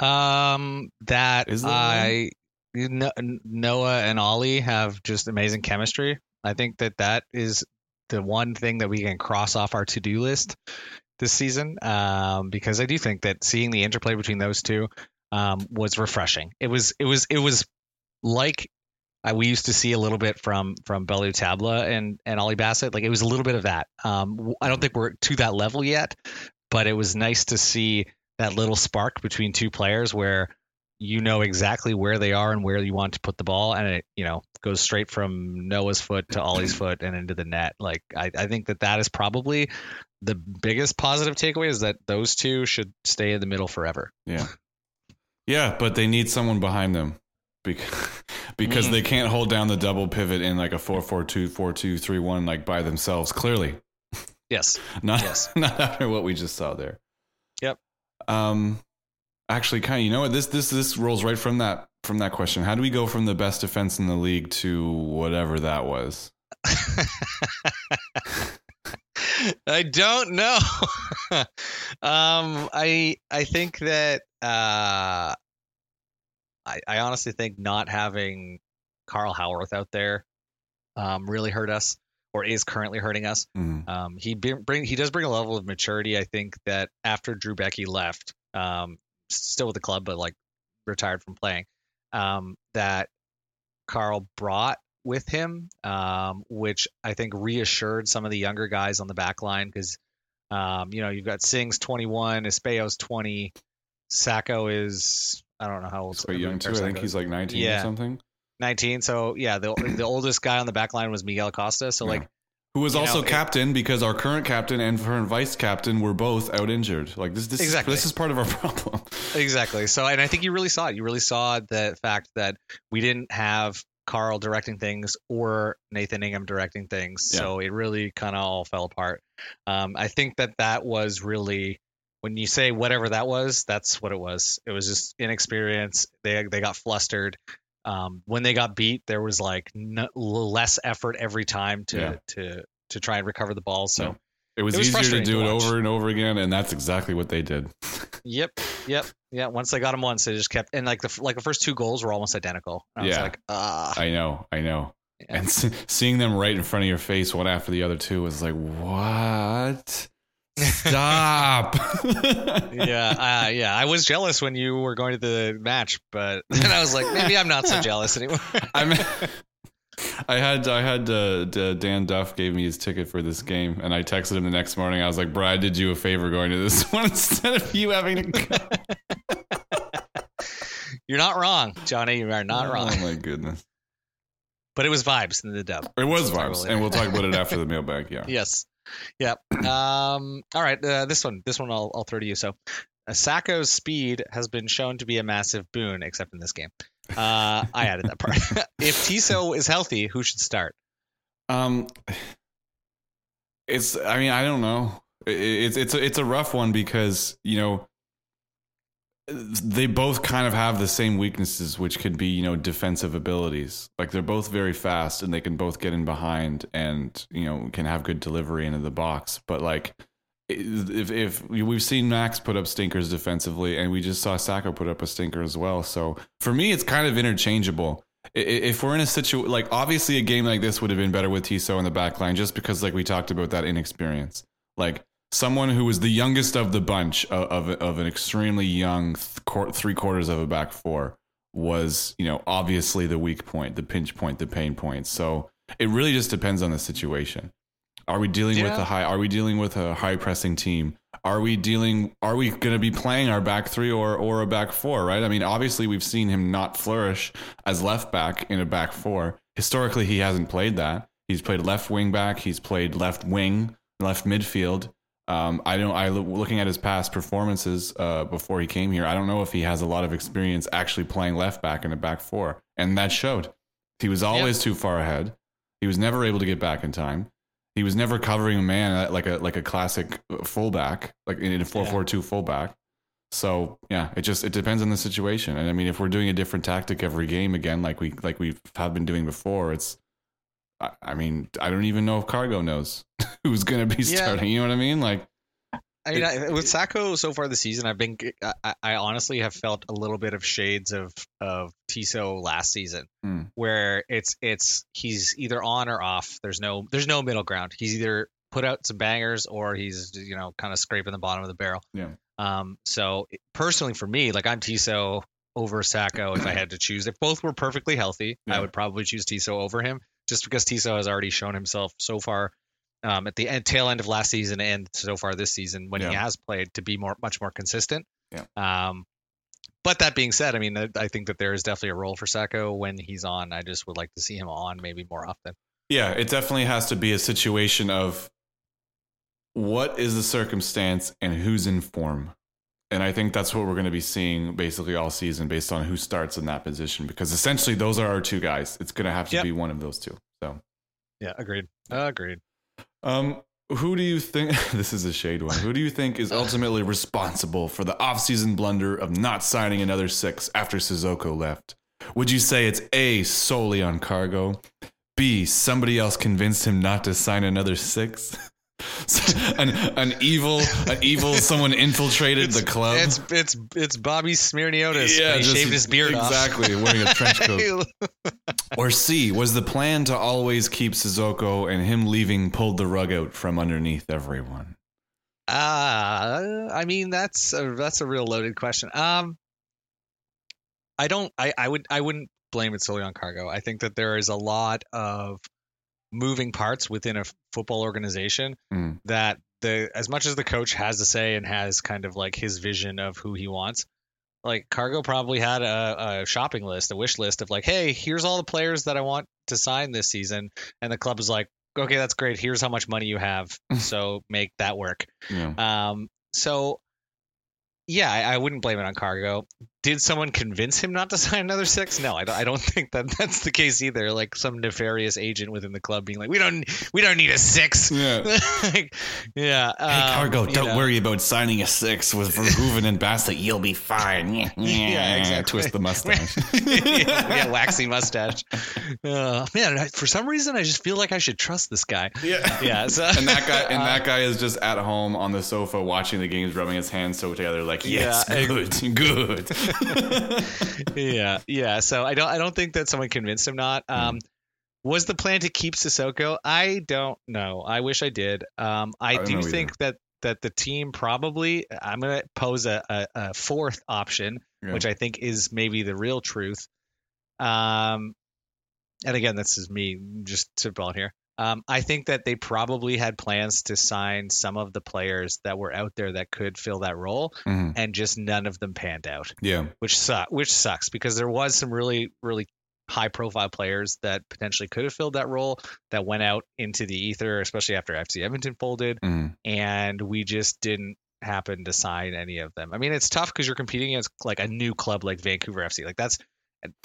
Um, that Is I No- Noah and Ollie have just amazing chemistry. I think that that is the one thing that we can cross off our to-do list this season. Um, because I do think that seeing the interplay between those two um, was refreshing. It was it was it was like uh, we used to see a little bit from from Ballou Tabla and and Ollie Bassett. Like it was a little bit of that. Um, I don't think we're to that level yet, but it was nice to see that little spark between two players where you know exactly where they are and where you want to put the ball, and it you know goes straight from Noah's foot to Ollie's foot and into the net. Like I, I think that that is probably the biggest positive takeaway is that those two should stay in the middle forever. Yeah, yeah, but they need someone behind them because because Mm. they can't hold down the double pivot in like a four four two four two three one like by themselves. Clearly, Yes. not Yes. not after what we just saw there. Yep. Um, actually, kind of. You know what? This this this rolls right from that from that question. How do we go from the best defense in the league to whatever that was? I don't know. um, I I think that uh, I I honestly think not having Carl Haworth out there um, really hurt us, or is currently hurting us. Mm. Um, he bring he does bring a level of maturity. I think that after Drew Beckie left, um, still with the club, but like retired from playing, um, that Carl brought with him, um, which I think reassured some of the younger guys on the back line because, um, you know, you've got Singh's 21, Espejo's 20, Sacco is I don't know how old. He's quite young too. I think he's like nineteen Yeah. or something. 19. So yeah, the the oldest guy on the back line was Miguel Acosta. So Yeah. like Who was You also know, it- captain because our current captain and current vice captain were both out injured. Like this, this, Exactly. this is part of our problem. Exactly. So, and I think you really saw it. You really saw the fact that we didn't have Carl directing things or Nathan Ingham directing things. Yeah. So it really kind of all fell apart. Um, I think that that was really when you say whatever that was, that's what it was. It was just inexperience. They they got flustered. Um, when they got beat, there was like no, less effort every time to Yeah. to to try and recover the ball. So. Yeah. It was, It was easier to do to it over and over again, and that's exactly what they did. Yep, yep, yeah. Once they got them once, they just kept and like the like the first two goals were almost identical. And I was Yeah. like, ah, I know, I know. Yeah. And s- seeing them right in front of your face, one after the other, too, was like, what? Stop. yeah, uh, yeah. I was jealous when you were going to the match, but then I was like, maybe I'm not so jealous anymore. I mean, I had I had uh, Dan Duff gave me his ticket for this game, and I texted him the next morning. I was like, "Brad, did you a favor going to this one instead of you having to go." You're not wrong, Johnny. You are not oh wrong. Oh my goodness, But it was vibes in the dub. it was vibes, and we'll talk about it after the mailbag. Yeah, Yes. Yep. Um, all right. Uh, this one, this one, I'll, I'll throw to you. So, uh, Sacco's speed has been shown to be a massive boon, except in this game. Uh, I added that part. if Tissot is healthy, who should start? Um, it's. I mean, I don't know. It's it's a, it's a rough one because you know they both kind of have the same weaknesses, which could be you know defensive abilities. Like they're both very fast and they can both get in behind and you know can have good delivery into the box. But like if if we've seen Max put up stinkers defensively, and we just saw Sacco put up a stinker as well. So for me, it's kind of interchangeable. If we're in a situation like obviously a game like this would have been better with Tissot in the back line, just because like we talked about that inexperience. Like someone who was the youngest of the bunch of of, of an extremely young th- three quarters of a back four was you know obviously the weak point, the pinch point, the pain point. So it really just depends on the situation. Are we dealing yeah. with a high? Are we dealing with a high pressing team? Are we dealing? Are we going to be playing our back three or or a back four? Right. I mean, obviously we've seen him not flourish as left back in a back four. Historically, he hasn't played that. He's played left wing back. He's played left wing, left midfield. Um, I don't. I looking at his past performances uh, before he came here. I don't know if he has a lot of experience actually playing left back in a back four, and that showed. He was always yep. too far ahead. He was never able to get back in time. He was never covering a man like a like a classic fullback, like in a four four two fullback. So yeah, it just it depends on the situation. And I mean, if we're doing a different tactic every game again, like we like we have been doing before, it's. I, I mean, I don't even know if Cargo knows who's going to be starting. Yeah. You know what I mean? Like, I mean, I, with Sacco so far this season, I've been I, I, honestly have felt a little bit of shades of of Tissot last season, mm. where it's it's he's either on or off. There's no there's no middle ground. He's either put out some bangers or he's you know kind of scraping the bottom of the barrel. Yeah. Um. So personally, for me, like I'm Tissot over Sacco if I had to choose. If both were perfectly healthy, yeah. I would probably choose Tissot over him, just because Tissot has already shown himself so far um, at the end, tail end of last season and so far this season when yeah. he has played to be more much more consistent. Yeah. Um, but that being said, I mean, I, I think that there is definitely a role for Sacco when he's on. I just would like to see him on maybe more often. Yeah, it definitely has to be a situation of what is the circumstance and who's in form. And I think that's what we're going to be seeing basically all season based on who starts in that position because essentially those are our two guys. It's going to have to yep. be one of those two. So, yeah, agreed. Agreed. Um, who do you think this is a shade one? Who do you think is ultimately responsible for the offseason blunder of not signing another six after Sissoko left? Would you say it's A solely on cargo? B somebody else convinced him not to sign another six? an, an evil, an evil someone infiltrated it's, the club. It's it's it's Bobby Smirniotis. Yeah, he just, shaved his beard exactly, off. wearing a trench coat. or C was the plan to always keep Sissoko and him leaving pulled the rug out from underneath everyone. Uh I mean that's a that's a real loaded question. Um, I don't. I I would I wouldn't blame it solely on cargo. I think that there is a lot of moving parts within a football organization mm. that the as much as the coach has to say and has kind of like his vision of who he wants like cargo probably had a, a, shopping list a wish list of like hey here's all the players that i want to sign this season and the club is like okay that's great here's how much money you have so make that work yeah. um so yeah, I, I, wouldn't blame it on Cargo. Did someone convince him not to sign another six? No, I don't, I don't think that that's the case either. Like some nefarious agent within the club being like, "We don't, we don't need a six. Yeah, like, yeah. Hey, um, Cargo, don't know. worry about signing a six with Verhoeven and Bassett. You'll be fine. Yeah, yeah, exactly. Twist the mustache. yeah, yeah, waxy mustache. Uh, man, for some reason, I just feel like I should trust this guy. Yeah, yeah. So, and that guy, and that guy is just at home on the sofa watching the games, rubbing his hands so together, like like, yes, yeah, good, good. yeah, yeah. So I don't, I don't think that someone convinced him not. Hmm. Um, mm. Was the plan to keep Sissoko? I don't know. I wish I did. Um, I, I do think that that the team probably. I'm going to pose a, a, a, fourth option, yeah. which I think is maybe the real truth. Um, and again, this is me just to spitballing here. Um, I think that they probably had plans to sign some of the players that were out there that could fill that role, mm-hmm. and just none of them panned out. Yeah, which sucks. Which sucks because there was some really, really high profile players that potentially could have filled that role that went out into the ether, especially after FC Edmonton folded, mm-hmm. and we just didn't happen to sign any of them. I mean, it's tough because you're competing against like a new club like Vancouver FC. Like that's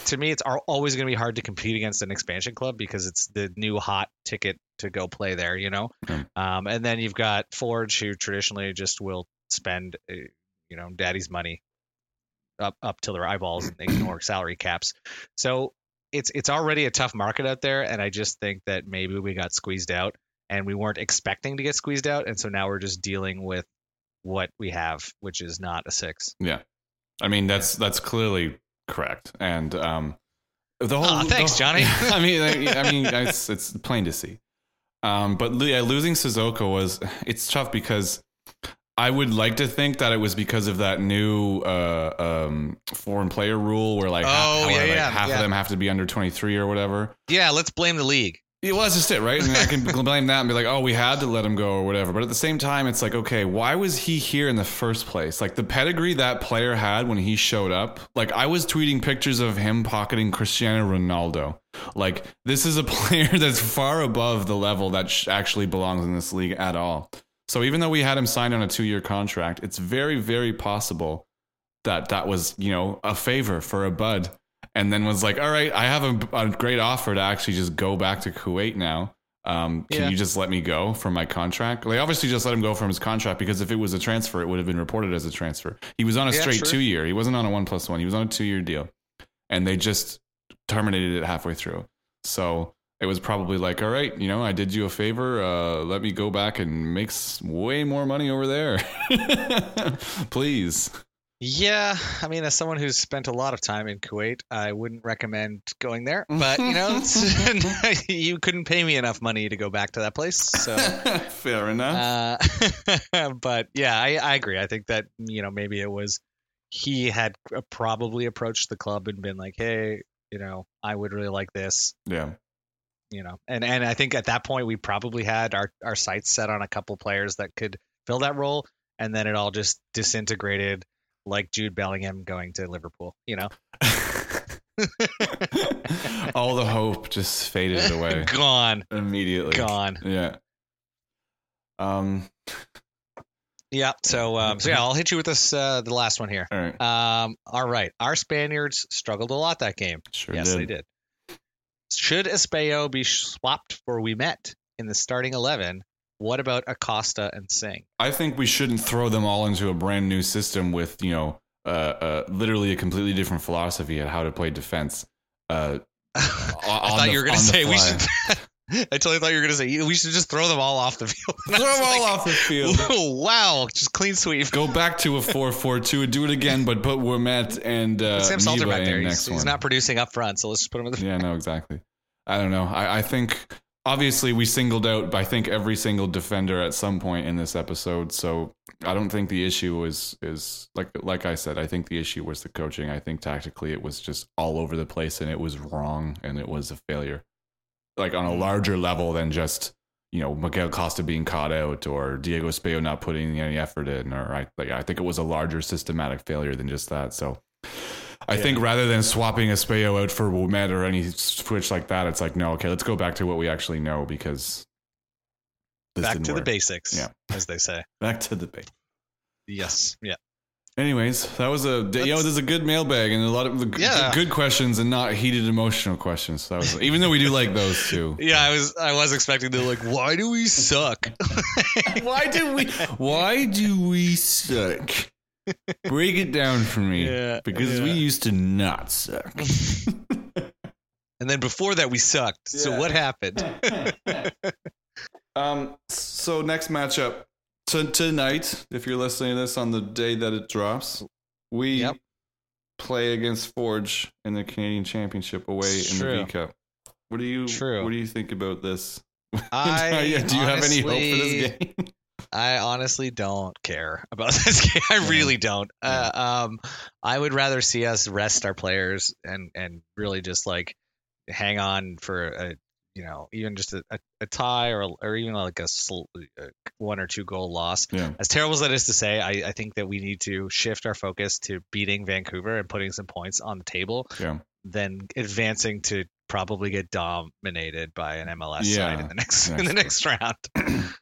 to me, it's al- always going to be hard to compete against an expansion club because it's the new hot ticket to go play there, you know. Mm. Um, and then you've got Forge, who traditionally just will spend, uh, you know, daddy's money up up to their eyeballs and ignore salary caps. So it's it's already a tough market out there, and I just think that maybe we got squeezed out, and we weren't expecting to get squeezed out, and so now we're just dealing with what we have, which is not a six. Yeah, I mean that's that's clearly correct, and um, the whole. Aw, thanks, the- Johnny. I mean, I, I mean, it's it's plain to see. Um, but yeah, losing Sissoko was it's tough because I would like to think that it was because of that new uh, um, foreign player rule where like, half, Oh, how, yeah, like, yeah, half yeah. of them have to be under twenty three or whatever. Yeah, let's blame the league. Well, that's just it, right? And I can blame that and be like, oh, we had to let him go or whatever. But at the same time, it's like, okay, why was he here in the first place? Like the pedigree that player had when he showed up. Like I was tweeting pictures of him pocketing Cristiano Ronaldo. Like this is a player that's far above the level that sh- actually belongs in this league at all. So even though we had him signed on a two year contract, it's very, very possible that that was, you know, a favor for a bud and then was like, all right, I have a, a great offer to actually just go back to Kuwait now. Um, can Yeah. you just let me go from my contract? They obviously just let him go from his contract because if it was a transfer, it would have been reported as a transfer. He was on a Yeah, straight two year. He wasn't on a one plus one. He was on a two year deal, and they just terminated it halfway through. So it was probably like, all right, you know, I did you a favor. Uh, let me go back and make way more money over there, please. Yeah, I mean, as someone who's spent a lot of time in Kuwait, I wouldn't recommend going there. But you know, you couldn't pay me enough money to go back to that place. So, Fair enough. uh, but yeah, I, I agree. I think that you know maybe it was he had probably approached the club and been like, hey, you know, I would really like this. yeah. You know, and and I think at that point we probably had our our sights set on a couple players that could fill that role, and then it all just disintegrated like Jude Bellingham going to Liverpool. You know. All the hope just faded away gone, immediately. gone. Yeah. Um. Yeah. So, um, so yeah, I'll hit you with this, uh, the last one here. All right. Um, all right. Our Spaniards struggled a lot that game. Sure yes, did. they did. Should Espejo be swapped for Ouimet in the starting eleven? What about Acosta and Singh? I think we shouldn't throw them all into a brand new system with you know, uh, uh literally a completely different philosophy at how to play defense. Uh, I thought the- you were going to say we should. I totally thought you were going to say we should just throw them all off the field. Throw them all like, off the field. wow, just clean sweep. Go back to a four-four-two and do it again, but put Ouimet and uh, Sam Salter Miba back there. He's, he's not producing up front, so let's just put him in the. yeah, no, exactly. I don't know. I, I think obviously we singled out I think every single defender at some point in this episode. So I don't think the issue is is like like I said, I think the issue was the coaching. I think tactically it was just all over the place and it was wrong and it was a failure. Like on a mm-hmm. larger level than just you know Miguel Costa being caught out or Diego Espejo not putting any effort in, or I like I think it was a larger systematic failure than just that. So I think rather than swapping Espejo out for Ouimet or any switch like that, it's like no, okay, let's go back to what we actually know because this Back to the basics, Yeah. as they say. Back to the base. Yes. Yeah. Anyways, that was a you know That's- there's a good mailbag and a lot of good, Yeah. good questions and not heated emotional questions. So that was even though we do like those too. Yeah, I was I was expecting to like, why do we suck? Why do we? Why do we suck? Break it down for me, Yeah, because we used to not suck. and then before that we sucked. So what happened? um. So next matchup to, tonight, if you're listening to this on the day that it drops, we Yep. play against Forge in the Canadian Championship away in True. the V Cup. What do you? True. What do you think about this? I do you have any hope for this game? I honestly don't care about this game. I really don't. Uh, um, I would rather see us rest our players and and really just like hang on for a you know even just a, a, a tie or or even like a, sl- a one or two goal loss. Yeah. As terrible as that is to say, I, I think that we need to shift our focus to beating Vancouver and putting some points on the table, Yeah. than advancing to probably get dominated by an MLS Yeah, side in the next in the next round.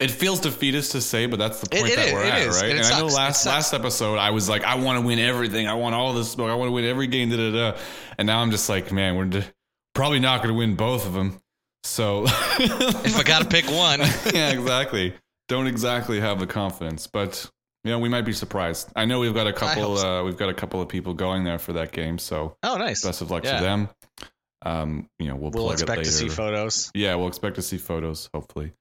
it feels defeatist to say, but that's the point it that is, we're it at, is, right? and And, it I know last last episode I was like, I want to win everything. I want all this smoke. I want to win every game. Da da da. And now I'm just like, man, we're d- probably not going to win both of them. So If I got to pick one, yeah, exactly. Don't exactly have the confidence, but you know, we might be surprised. I know we've got a couple. so. Uh, we've got a couple of people going there for that game, so oh nice. best of luck Yeah. to them. Um, you know, we'll, We'll expect it to see photos. Yeah, we'll expect to see photos, hopefully.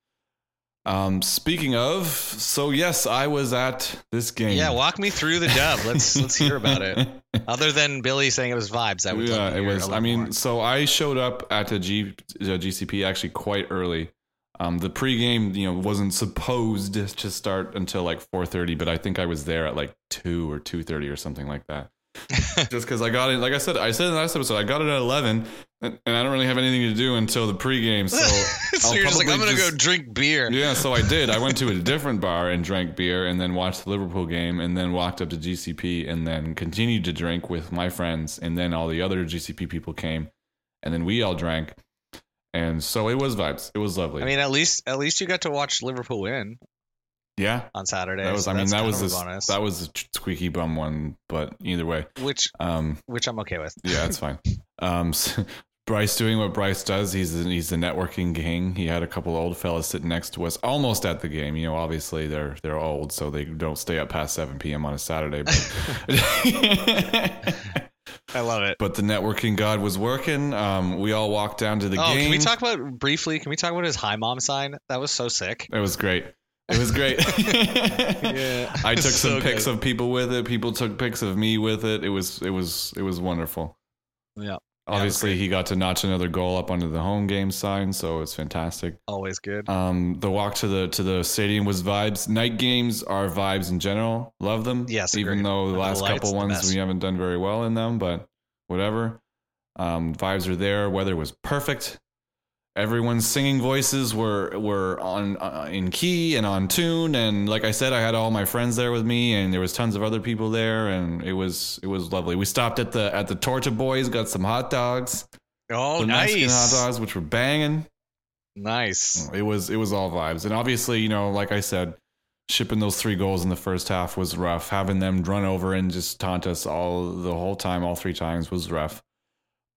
Um, speaking of, so yes, I was at this game. Yeah, walk me through the dub. Let's let's hear about it. Other than Billy saying it was vibes, I would. yeah, it was. I mean, more. so I showed up at the G, uh, GCP actually quite early. Um, the pregame, you know, wasn't supposed to start until like 4:30, but I think I was there at like two or 2:30 or something like that. Just because I got it, like I said, I said in the last episode, I got it at 11, and, and I don't really have anything to do until the pregame. So, so you're just like, I'm gonna just- go drink beer. yeah, so I did. I went to a different bar and drank beer, and then watched the Liverpool game, and then walked up to GCP, and then continued to drink with my friends, and then all the other GCP people came, and then we all drank, and so it was vibes. It was lovely. I mean, at least at least you got to watch Liverpool win yeah, on Saturday. that was. so I mean, that was of a, a bonus, that was a squeaky bum one, but either way, which um, which I'm okay with. yeah, that's fine. Um, so Bryce doing what Bryce does. He's the, he's the networking king. He had a couple old fellas sitting next to us, almost at the game. You know, obviously they're they're old, so they don't stay up past seven p.m. on a Saturday. But, I love it. but the networking god was working. Um, we all walked down to the oh, game. can we talk about briefly? Can we talk about his high mom sign? That was so sick. It was great. It was great. Yeah, I took some So pics good. of people with it. People took pics of me with it. It was it was it was wonderful. Yeah, Yeah, it was Obviously, he got to notch another goal up under the home game sign, so it's fantastic. always good. Um, the walk to the to the stadium was vibes. Night games are vibes in general. Love them. Yes, even agreed. though the the last lights, couple ones we haven't done very well in them, but whatever. Um, vibes are there. Weather was perfect. Everyone's singing voices were were on uh, in key and on tune, and like I said, I had all my friends there with me, and there was tons of other people there, and it was it was lovely. We stopped at the at the Torta Boys, got some hot dogs, Oh, some Mexican hot dogs, which were banging. nice. It was it was all vibes, and obviously, you know, like I said, shipping those three goals in the first half was rough. Having them run over and just taunt us all the whole time, all three times, was rough.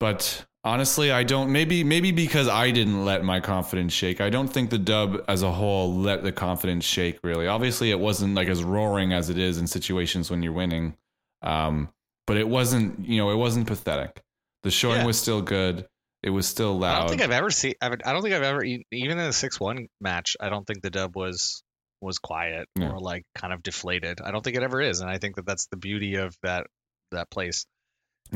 But honestly, I don't. Maybe maybe because I didn't let my confidence shake. I don't think the dub as a whole let the confidence shake. Really, obviously, it wasn't like as roaring as it is in situations when you're winning. Um, but it wasn't. You know, it wasn't pathetic. The showing Yeah. was still good. It was still loud. I don't think I've ever seen. I've- don't think I've ever even in the six one match. I don't think the dub was was quiet Yeah. or like kind of deflated. I don't think it ever is, and I think that that's the beauty of that that place.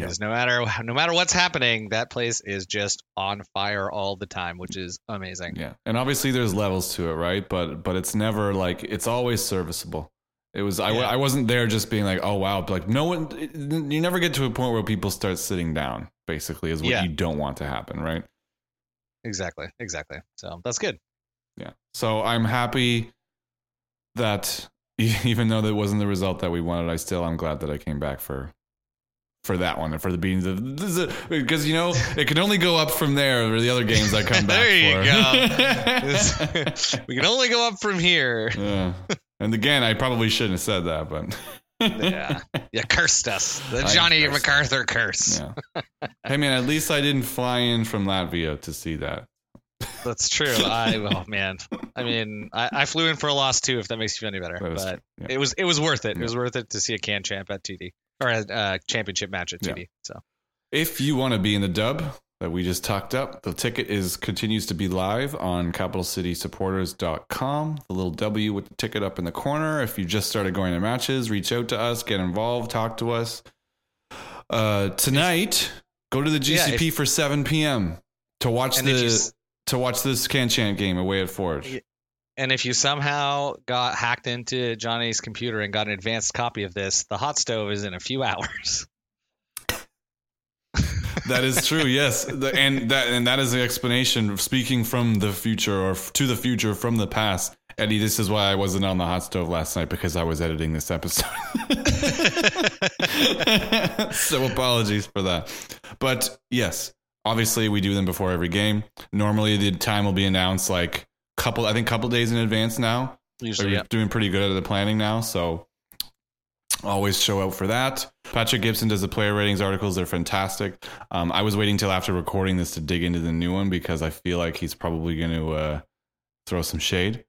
Yeah. No matter no matter what's happening, that place is just on fire all the time, which is amazing. Yeah, and obviously there's levels to it, right? But but it's never like it's always serviceable. It was I, Yeah. I wasn't there just being like oh wow, like no one eh, it- you never get to a point where people start sitting down. Basically, is what Yeah. you don't want to happen, right? Exactly, exactly. So that's good. Yeah. So I'm happy that even though that wasn't the result that we wanted, I still I'm glad that I came back for for that one and for the beans of because you know it can only go up from there or the other games I come back There you for. go. we can only go up from here. Yeah. And again, I probably shouldn't have said that, but Yeah, you cursed us. The Johnny cursed MacArthur curse. yeah. Hey man, at least I didn't fly in from Latvia to see that. That's true. I oh man. I mean, I, I flew in for a loss too. If that makes you feel any better, but. Yeah. it was it was worth it. It was worth it to see a can champ at TD or a uh, championship match at Yeah. TD. So If you want to be in the dub that we just talked up, the ticket is continues to be live on capitalcitysupporters.com. The little W with the ticket up in the corner. If you just started going to matches, reach out to us, get involved, talk to us. Uh, tonight, go to the Yeah, GCP for 7 p.m. to watch you the to watch this can champ game away at Forge. And if you somehow got hacked into Johnny's computer and got an advanced copy of this, the hot stove is in a few hours. That is true. Yes, the, and that and that is the explanation. Speaking from the future or to the future from the past, Eddie. This is why I wasn't on the hot stove last night because I was editing this episode. so apologies for that. But yes, obviously we do them before every game. Normally the time will be announced like couple, I think, couple days in advance now. Usually, yeah. doing pretty good at the planning now, so always show out for that. Patrick Gibson does the player ratings articles; they're fantastic. Um, I was waiting till after recording this to dig into the new one because I feel like he's probably going to uh, throw some shade.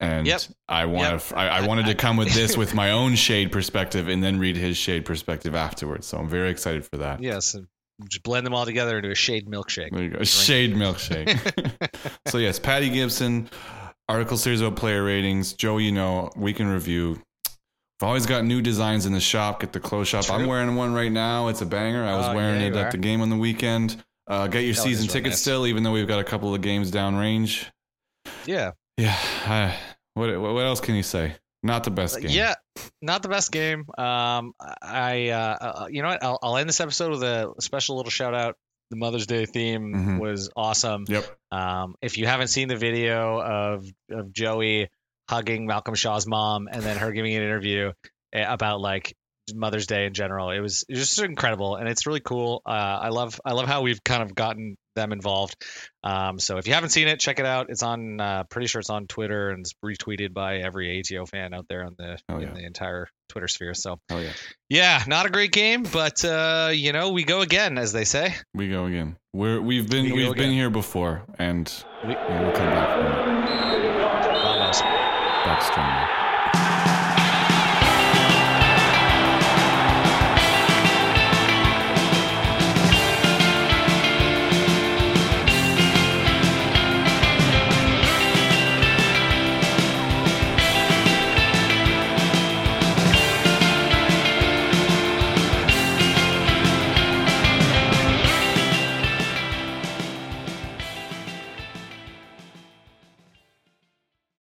And Yep. I want Yep. to, I, I wanted to come with this with my own shade perspective and then read his shade perspective afterwards. So I'm very excited for that. Yes, just blend them all together into a shade milkshake. There you go. Shade milkshake. so yes, Patty Gibson, article series about player ratings. Joe, you know, we can review. I've always got new designs in the shop. Get the clothes shop. I'm wearing one right now. It's a banger. I was Oh, wearing yeah, it at are. the game on the weekend. Uh, get your season tickets still, even though we've got a couple of games downrange. Yeah, Yeah. What what else can you say? Not the best game. yeah, not the best game. Um, I, uh, uh, you know what? I'll, I'll end this episode with a special little shout out. The Mother's Day theme Mhm. was awesome. Yep. Um, if you haven't seen the video of of Joey hugging Malcolm Shaw's mom and then her giving an interview eh, about like Mother's Day in general, it was, it was just incredible and it's really cool. Uh, I love I love how we've kind of gotten them involved. Um, so if you haven't seen it, check it out. It's on uh, pretty sure it's on Twitter and it's retweeted by every ATO fan out there on the Oh, yeah. in the entire Twitter sphere. So Oh yeah. yeah, not a great game, but uh, you know we go again, as they say. We go again. We're we've been we we've been here before, and we, we'll come back. Vamos. Back stronger.